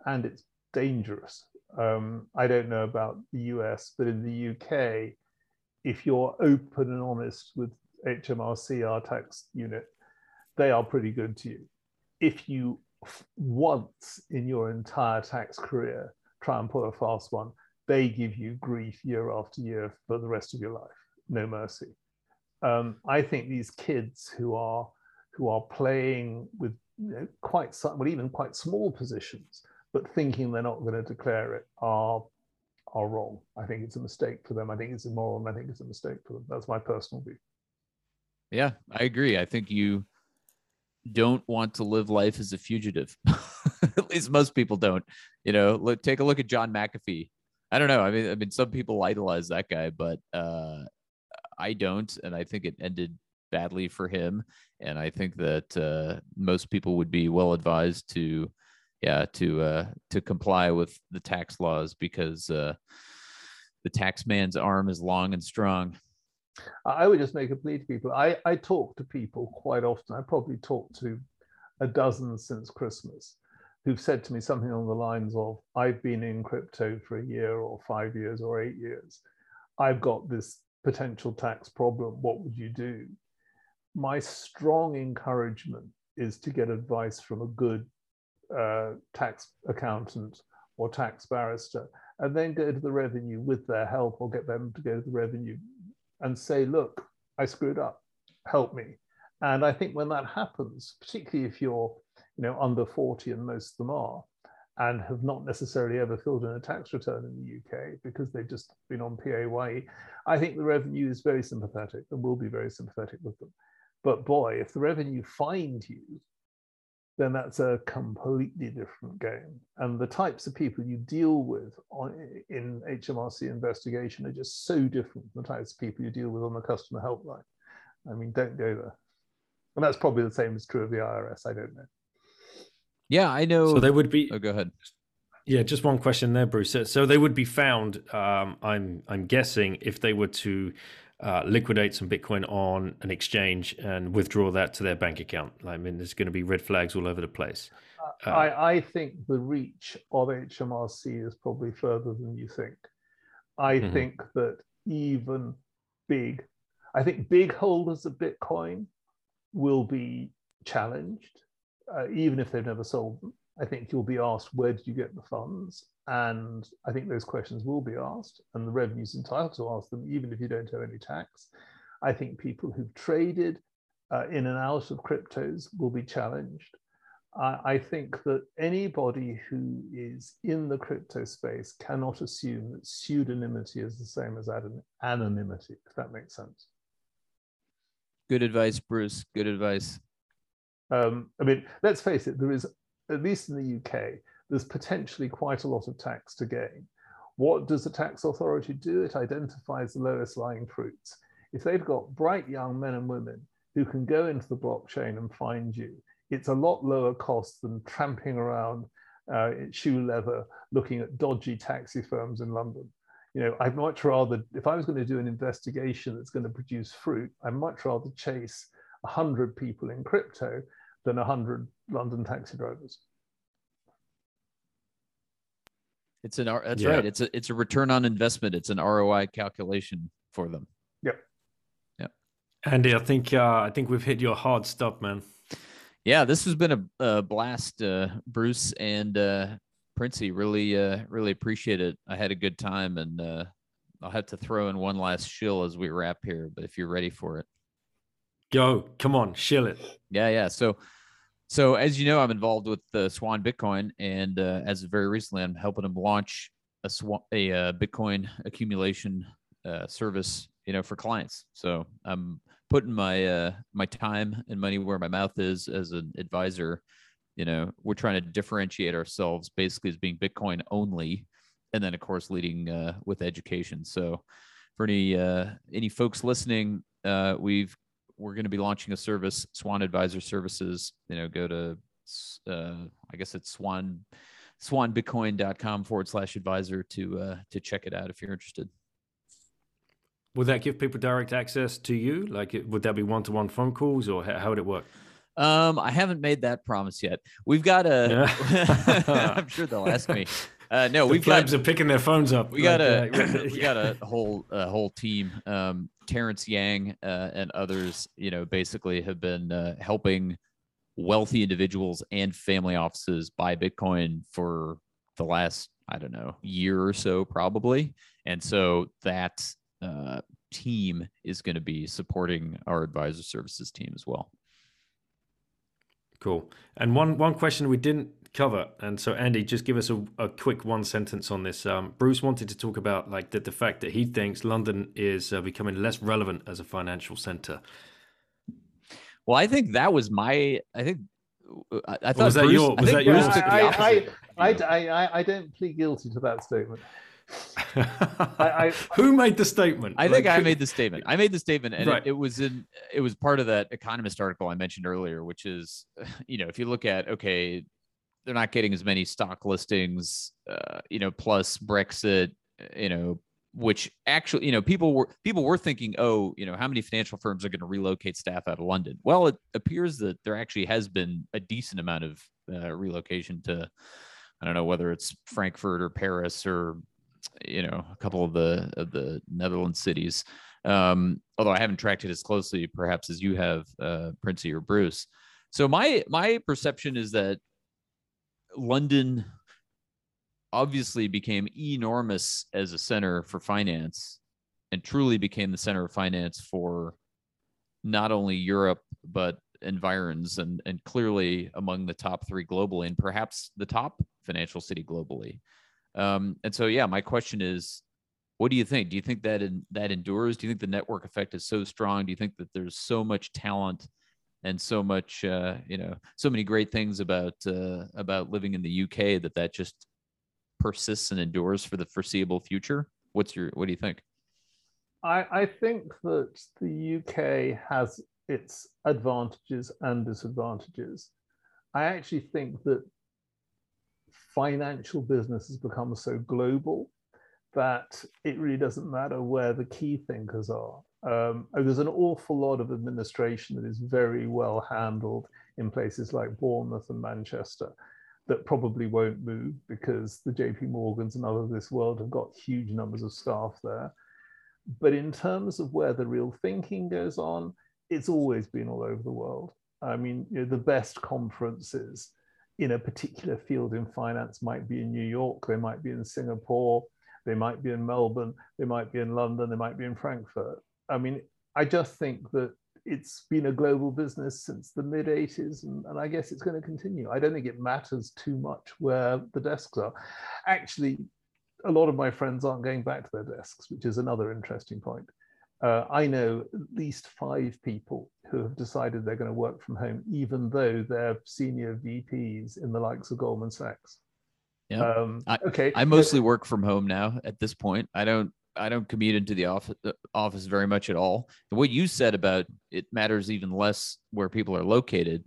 and it's dangerous. Um, I don't know about the US, but in the UK, if you're open and honest with HMRC, our tax unit, they are pretty good to you. If you once in your entire tax career try and pull a fast one, they give you grief year after year for the rest of your life. No mercy. Um, I think these kids who are who are playing with you know, quite some, well, even quite small positions, but thinking they're not going to declare it are are wrong. I think it's a mistake for them. I think it's immoral, and I think it's a mistake for them. That's my personal view. Yeah, I agree. I think you don't want to live life as a fugitive. At least most people don't. You know, look, take a look at John McAfee. I don't know. I mean, I mean, some people idolize that guy, but uh, I don't, and I think it ended badly for him. And I think that uh, most people would be well advised to, yeah, to uh, to comply with the tax laws because uh, the tax man's arm is long and strong. I would just make a plea to people. I, I talk to people quite often. I probably talked to a dozen since Christmas who've said to me something along the lines of, I've been in crypto for a year or five years or eight years. I've got this potential tax problem. What would you do? My strong encouragement is to get advice from a good uh, tax accountant or tax barrister and then go to the revenue with their help or get them to go to the revenue and say, look, I screwed up, help me. And I think when that happens, particularly if you're you know, under 40, and most of them are, and have not necessarily ever filled in a tax return in the UK because they've just been on PAYE, I think the revenue is very sympathetic and will be very sympathetic with them. But boy, if the revenue find you then that's a completely different game. And the types of people you deal with on, in HMRC investigation are just so different from the types of people you deal with on the customer helpline. I mean, don't go there. And that's probably the same as true of the IRS. I don't know. Yeah, I know. So they would be. Oh, go ahead. Yeah, just one question there, Bruce. So they would be found. Um, I'm I'm guessing if they were to uh, liquidate some Bitcoin on an exchange and withdraw that to their bank account. I mean, there's going to be red flags all over the place. Uh, I, I think the reach of HMRC is probably further than you think. I mm-hmm. think that even big, I think big holders of Bitcoin will be challenged, uh, even if they've never sold them. I think you'll be asked, where did you get the funds? And I think those questions will be asked, and the revenue's entitled to ask them, even if you don't owe any tax. I think people who've traded uh, in and out of cryptos will be challenged. I, I think that anybody who is in the crypto space cannot assume that pseudonymity is the same as anonymity, if that makes sense. Good advice, Bruce. Good advice. Um, I mean, let's face it, there is, at least in the UK, there's potentially quite a lot of tax to gain. What does the tax authority do? It identifies the lowest lying fruits. If they've got bright young men and women who can go into the blockchain and find you, it's a lot lower cost than tramping around uh, shoe leather looking at dodgy taxi firms in London. You know, I'd much rather, if I was going to do an investigation that's going to produce fruit, I'd much rather chase 100 people in crypto than 100 London taxi drivers. It's an that's yeah. right. It's a it's a return on investment. It's an ROI calculation for them. Yep. Yep. Andy, I think uh, I think we've hit your hard stop, man. Yeah, this has been a, a blast, uh, Bruce and uh, Princey. Really, uh, really appreciate it. I had a good time, and uh, I'll have to throw in one last shill as we wrap here. But if you're ready for it, go. Come on, shill it. Yeah, yeah. So So as you know, I'm involved with the Swan Bitcoin, and uh, as very recently, I'm helping them launch a Swan, a uh, Bitcoin accumulation uh, service, you know, for clients. So I'm putting my uh, my time and money where my mouth is as an advisor. You know, we're trying to differentiate ourselves basically as being Bitcoin only, and then of course leading uh, with education. So for any uh, any folks listening, uh, we've we're going to be launching a service, Swan Advisor Services. You know, go to uh, I guess it's Swan swanbitcoin.com forward slash advisor to uh, to check it out if you're interested. Would that give people direct access to you? Like, would that be one-to-one phone calls, or how, would it work? Um, I haven't made that promise yet. We've got a. I'm sure they'll ask me. Uh, no, the we've got. are picking their phones up. We got a. we got a whole a whole team. Um, Terrence Yang uh, and others, you know, basically have been uh, helping wealthy individuals and family offices buy Bitcoin for the last I don't know year or so, probably. And so that uh, team is going to be supporting our advisor services team as well. Cool. And one one question we didn't cover, and so Andy, just give us a, a quick one sentence on this. Um, Bruce wanted to talk about like the, the fact that he thinks London is uh, becoming less relevant as a financial center. Well, I think that was my. I think I, I thought was that Bruce, your? Was that yours? I, I, I, I, don't plead guilty to that statement. I, Who made the statement? I think like, I made the statement. I made the statement, and right. it, it, was in it was part of that Economist article I mentioned earlier, which is, you know, if you look at okay, they're not getting as many stock listings, uh, you know, plus Brexit, you know, which actually, you know, people were people were thinking, oh, you know, how many financial firms are going to relocate staff out of London? Well, it appears that there actually has been a decent amount of uh, relocation to, I don't know whether it's Frankfurt or Paris or, you know, a couple of the of the Netherlands cities. Um, although I haven't tracked it as closely, perhaps as you have, uh, Princey or Bruce. So my my perception is that London obviously became enormous as a center for finance and truly became the center of finance for not only Europe but environs and and clearly among the top three globally and perhaps the top financial city globally. Um, and so yeah, my question is, what do you think? Do you think that in, that endures? Do you think the network effect is so strong? Do you think that there's so much talent and so much uh, you know so many great things about uh, about living in the UK that that just persists and endures for the foreseeable future? What's your what do you think? I, I think that the UK has its advantages and disadvantages. I actually think that financial business has become so global that it really doesn't matter where the key thinkers are. Um, there's an awful lot of administration that is very well handled in places like Bournemouth and Manchester that probably won't move because the JP Morgans and others of this world have got huge numbers of staff there. But in terms of where the real thinking goes on, it's always been all over the world. I mean, you know, the best conferences in a particular field in finance might be in New York, they might be in Singapore, they might be in Melbourne, they might be in London, they might be in Frankfurt. I mean, I just think that it's been a global business since the mid 80s, and, and I guess it's going to continue. I don't think it matters too much where the desks are. Actually, a lot of my friends aren't going back to their desks, which is another interesting point. Uh, I know at least five people who have decided they're going to work from home, even though they're senior VPs in the likes of Goldman Sachs. Yeah. Um, I, okay. I mostly work from home now at this point. I don't I don't commute into the office uh, office very much at all. And what you said about it matters even less where people are located.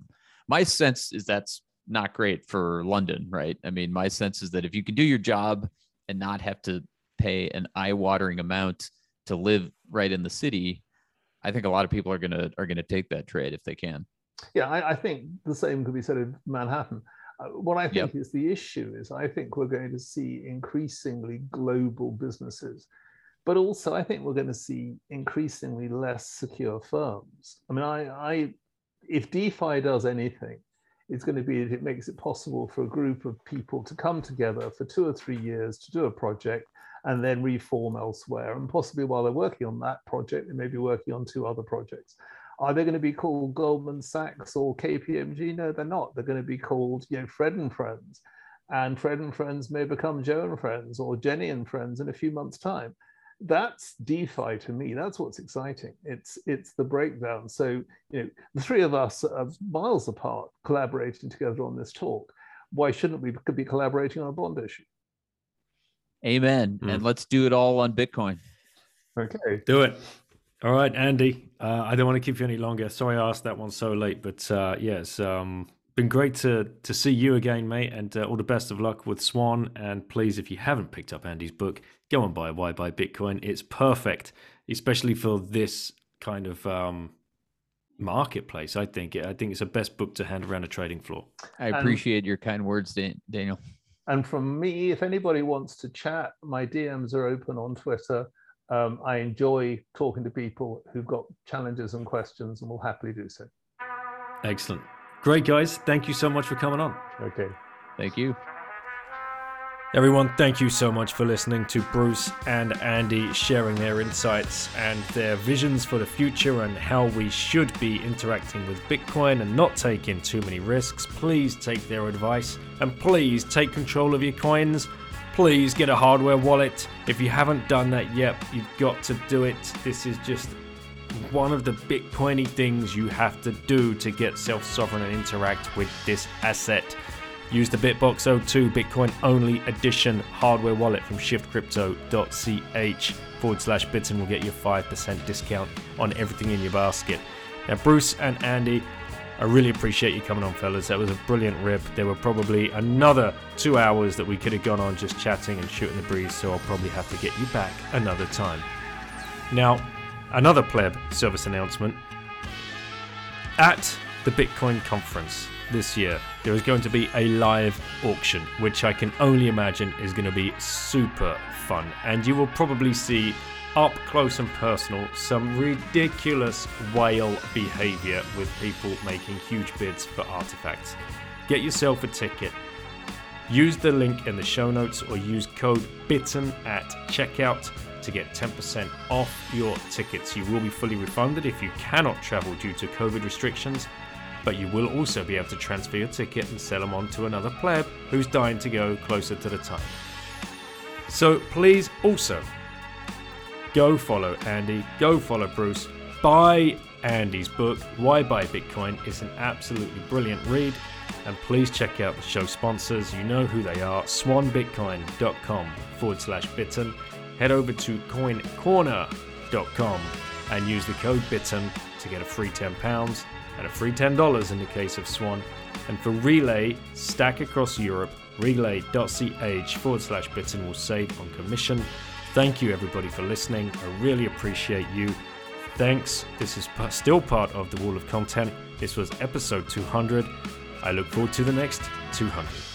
My sense is that's not great for London, right? I mean, my sense is that if you can do your job and not have to pay an eye-watering amount to live right in the city, I think a lot of people are gonna are gonna take that trade if they can. Yeah, I, I think the same could be said of Manhattan. Uh, what I think yep. is the issue is I think we're going to see increasingly global businesses but also I think we're going to see increasingly less secure firms. I mean, I, I if DeFi does anything, it's going to be that it makes it possible for a group of people to come together for two or three years to do a project and then reform elsewhere. And possibly while they're working on that project, they may be working on two other projects. Are they going to be called Goldman Sachs or KPMG? No, they're not. They're going to be called, you know, Fred and Friends. And Fred and Friends may become Joe and Friends or Jenny and Friends in a few months' time. That's DeFi to me. That's what's exciting. It's it's the breakdown. So, you know, the three of us are miles apart collaborating together on this talk. Why shouldn't we be collaborating on a bond issue? Amen. Mm. And let's do it all on Bitcoin. Okay. Do it. All right, Andy. Uh, I don't want to keep you any longer. Sorry I asked that one so late, but uh, yes, um, been great to to see you again, mate. And uh, all the best of luck with Swan. And please, if you haven't picked up Andy's book, go and buy Why Buy Bitcoin. It's perfect, especially for this kind of um, marketplace. I think I think it's the best book to hand around a trading floor. I appreciate your kind words, Daniel. And from me, if anybody wants to chat, my DMs are open on Twitter. Um, I enjoy talking to people who've got challenges and questions and will happily do so. Excellent. Great, guys. Thank you so much for coming on. Okay. Thank you. Everyone, thank you so much for listening to Bruce and Andy sharing their insights and their visions for the future and how we should be interacting with Bitcoin and not taking too many risks. Please take their advice and please take control of your coins please get a hardware wallet. If you haven't done that yet, you've got to do it. This is just one of the Bitcoiny things you have to do to get self sovereign and interact with this asset. Use the BitBox02 Bitcoin only edition hardware wallet from shiftcrypto.ch forward slash bits and will get you a 5% discount on everything in your basket. Now, Bruce and Andy I really appreciate you coming on, fellas. That was a brilliant rip. There were probably another two hours that we could have gone on just chatting and shooting the breeze, so I'll probably have to get you back another time. Now, another pleb service announcement. At the Bitcoin conference this year, there is going to be a live auction, which I can only imagine is going to be super fun. And you will probably see up close and personal some ridiculous whale behavior with people making huge bids for artifacts. Get yourself a ticket. Use the link in the show notes or use code BITTEN at checkout to get 10% off your tickets. You will be fully refunded if you cannot travel due to COVID restrictions, but you will also be able to transfer your ticket and sell them on to another pleb who's dying to go closer to the time. So please also go follow Andy, go follow Bruce, buy Andy's book, Why Buy Bitcoin. It's an absolutely brilliant read. And please check out the show sponsors. You know who they are swanbitcoin.com forward slash bitten. Head over to coincorner.com and use the code bitten to get a free £10 and a free $10 in the case of Swan. And for Relai, stack across Europe, relai.ch forward slash bitten will save on commission Thank you, everybody, for listening. I really appreciate you. Thanks. This is still part of the wall of content. This was episode 200. I look forward to the next 200.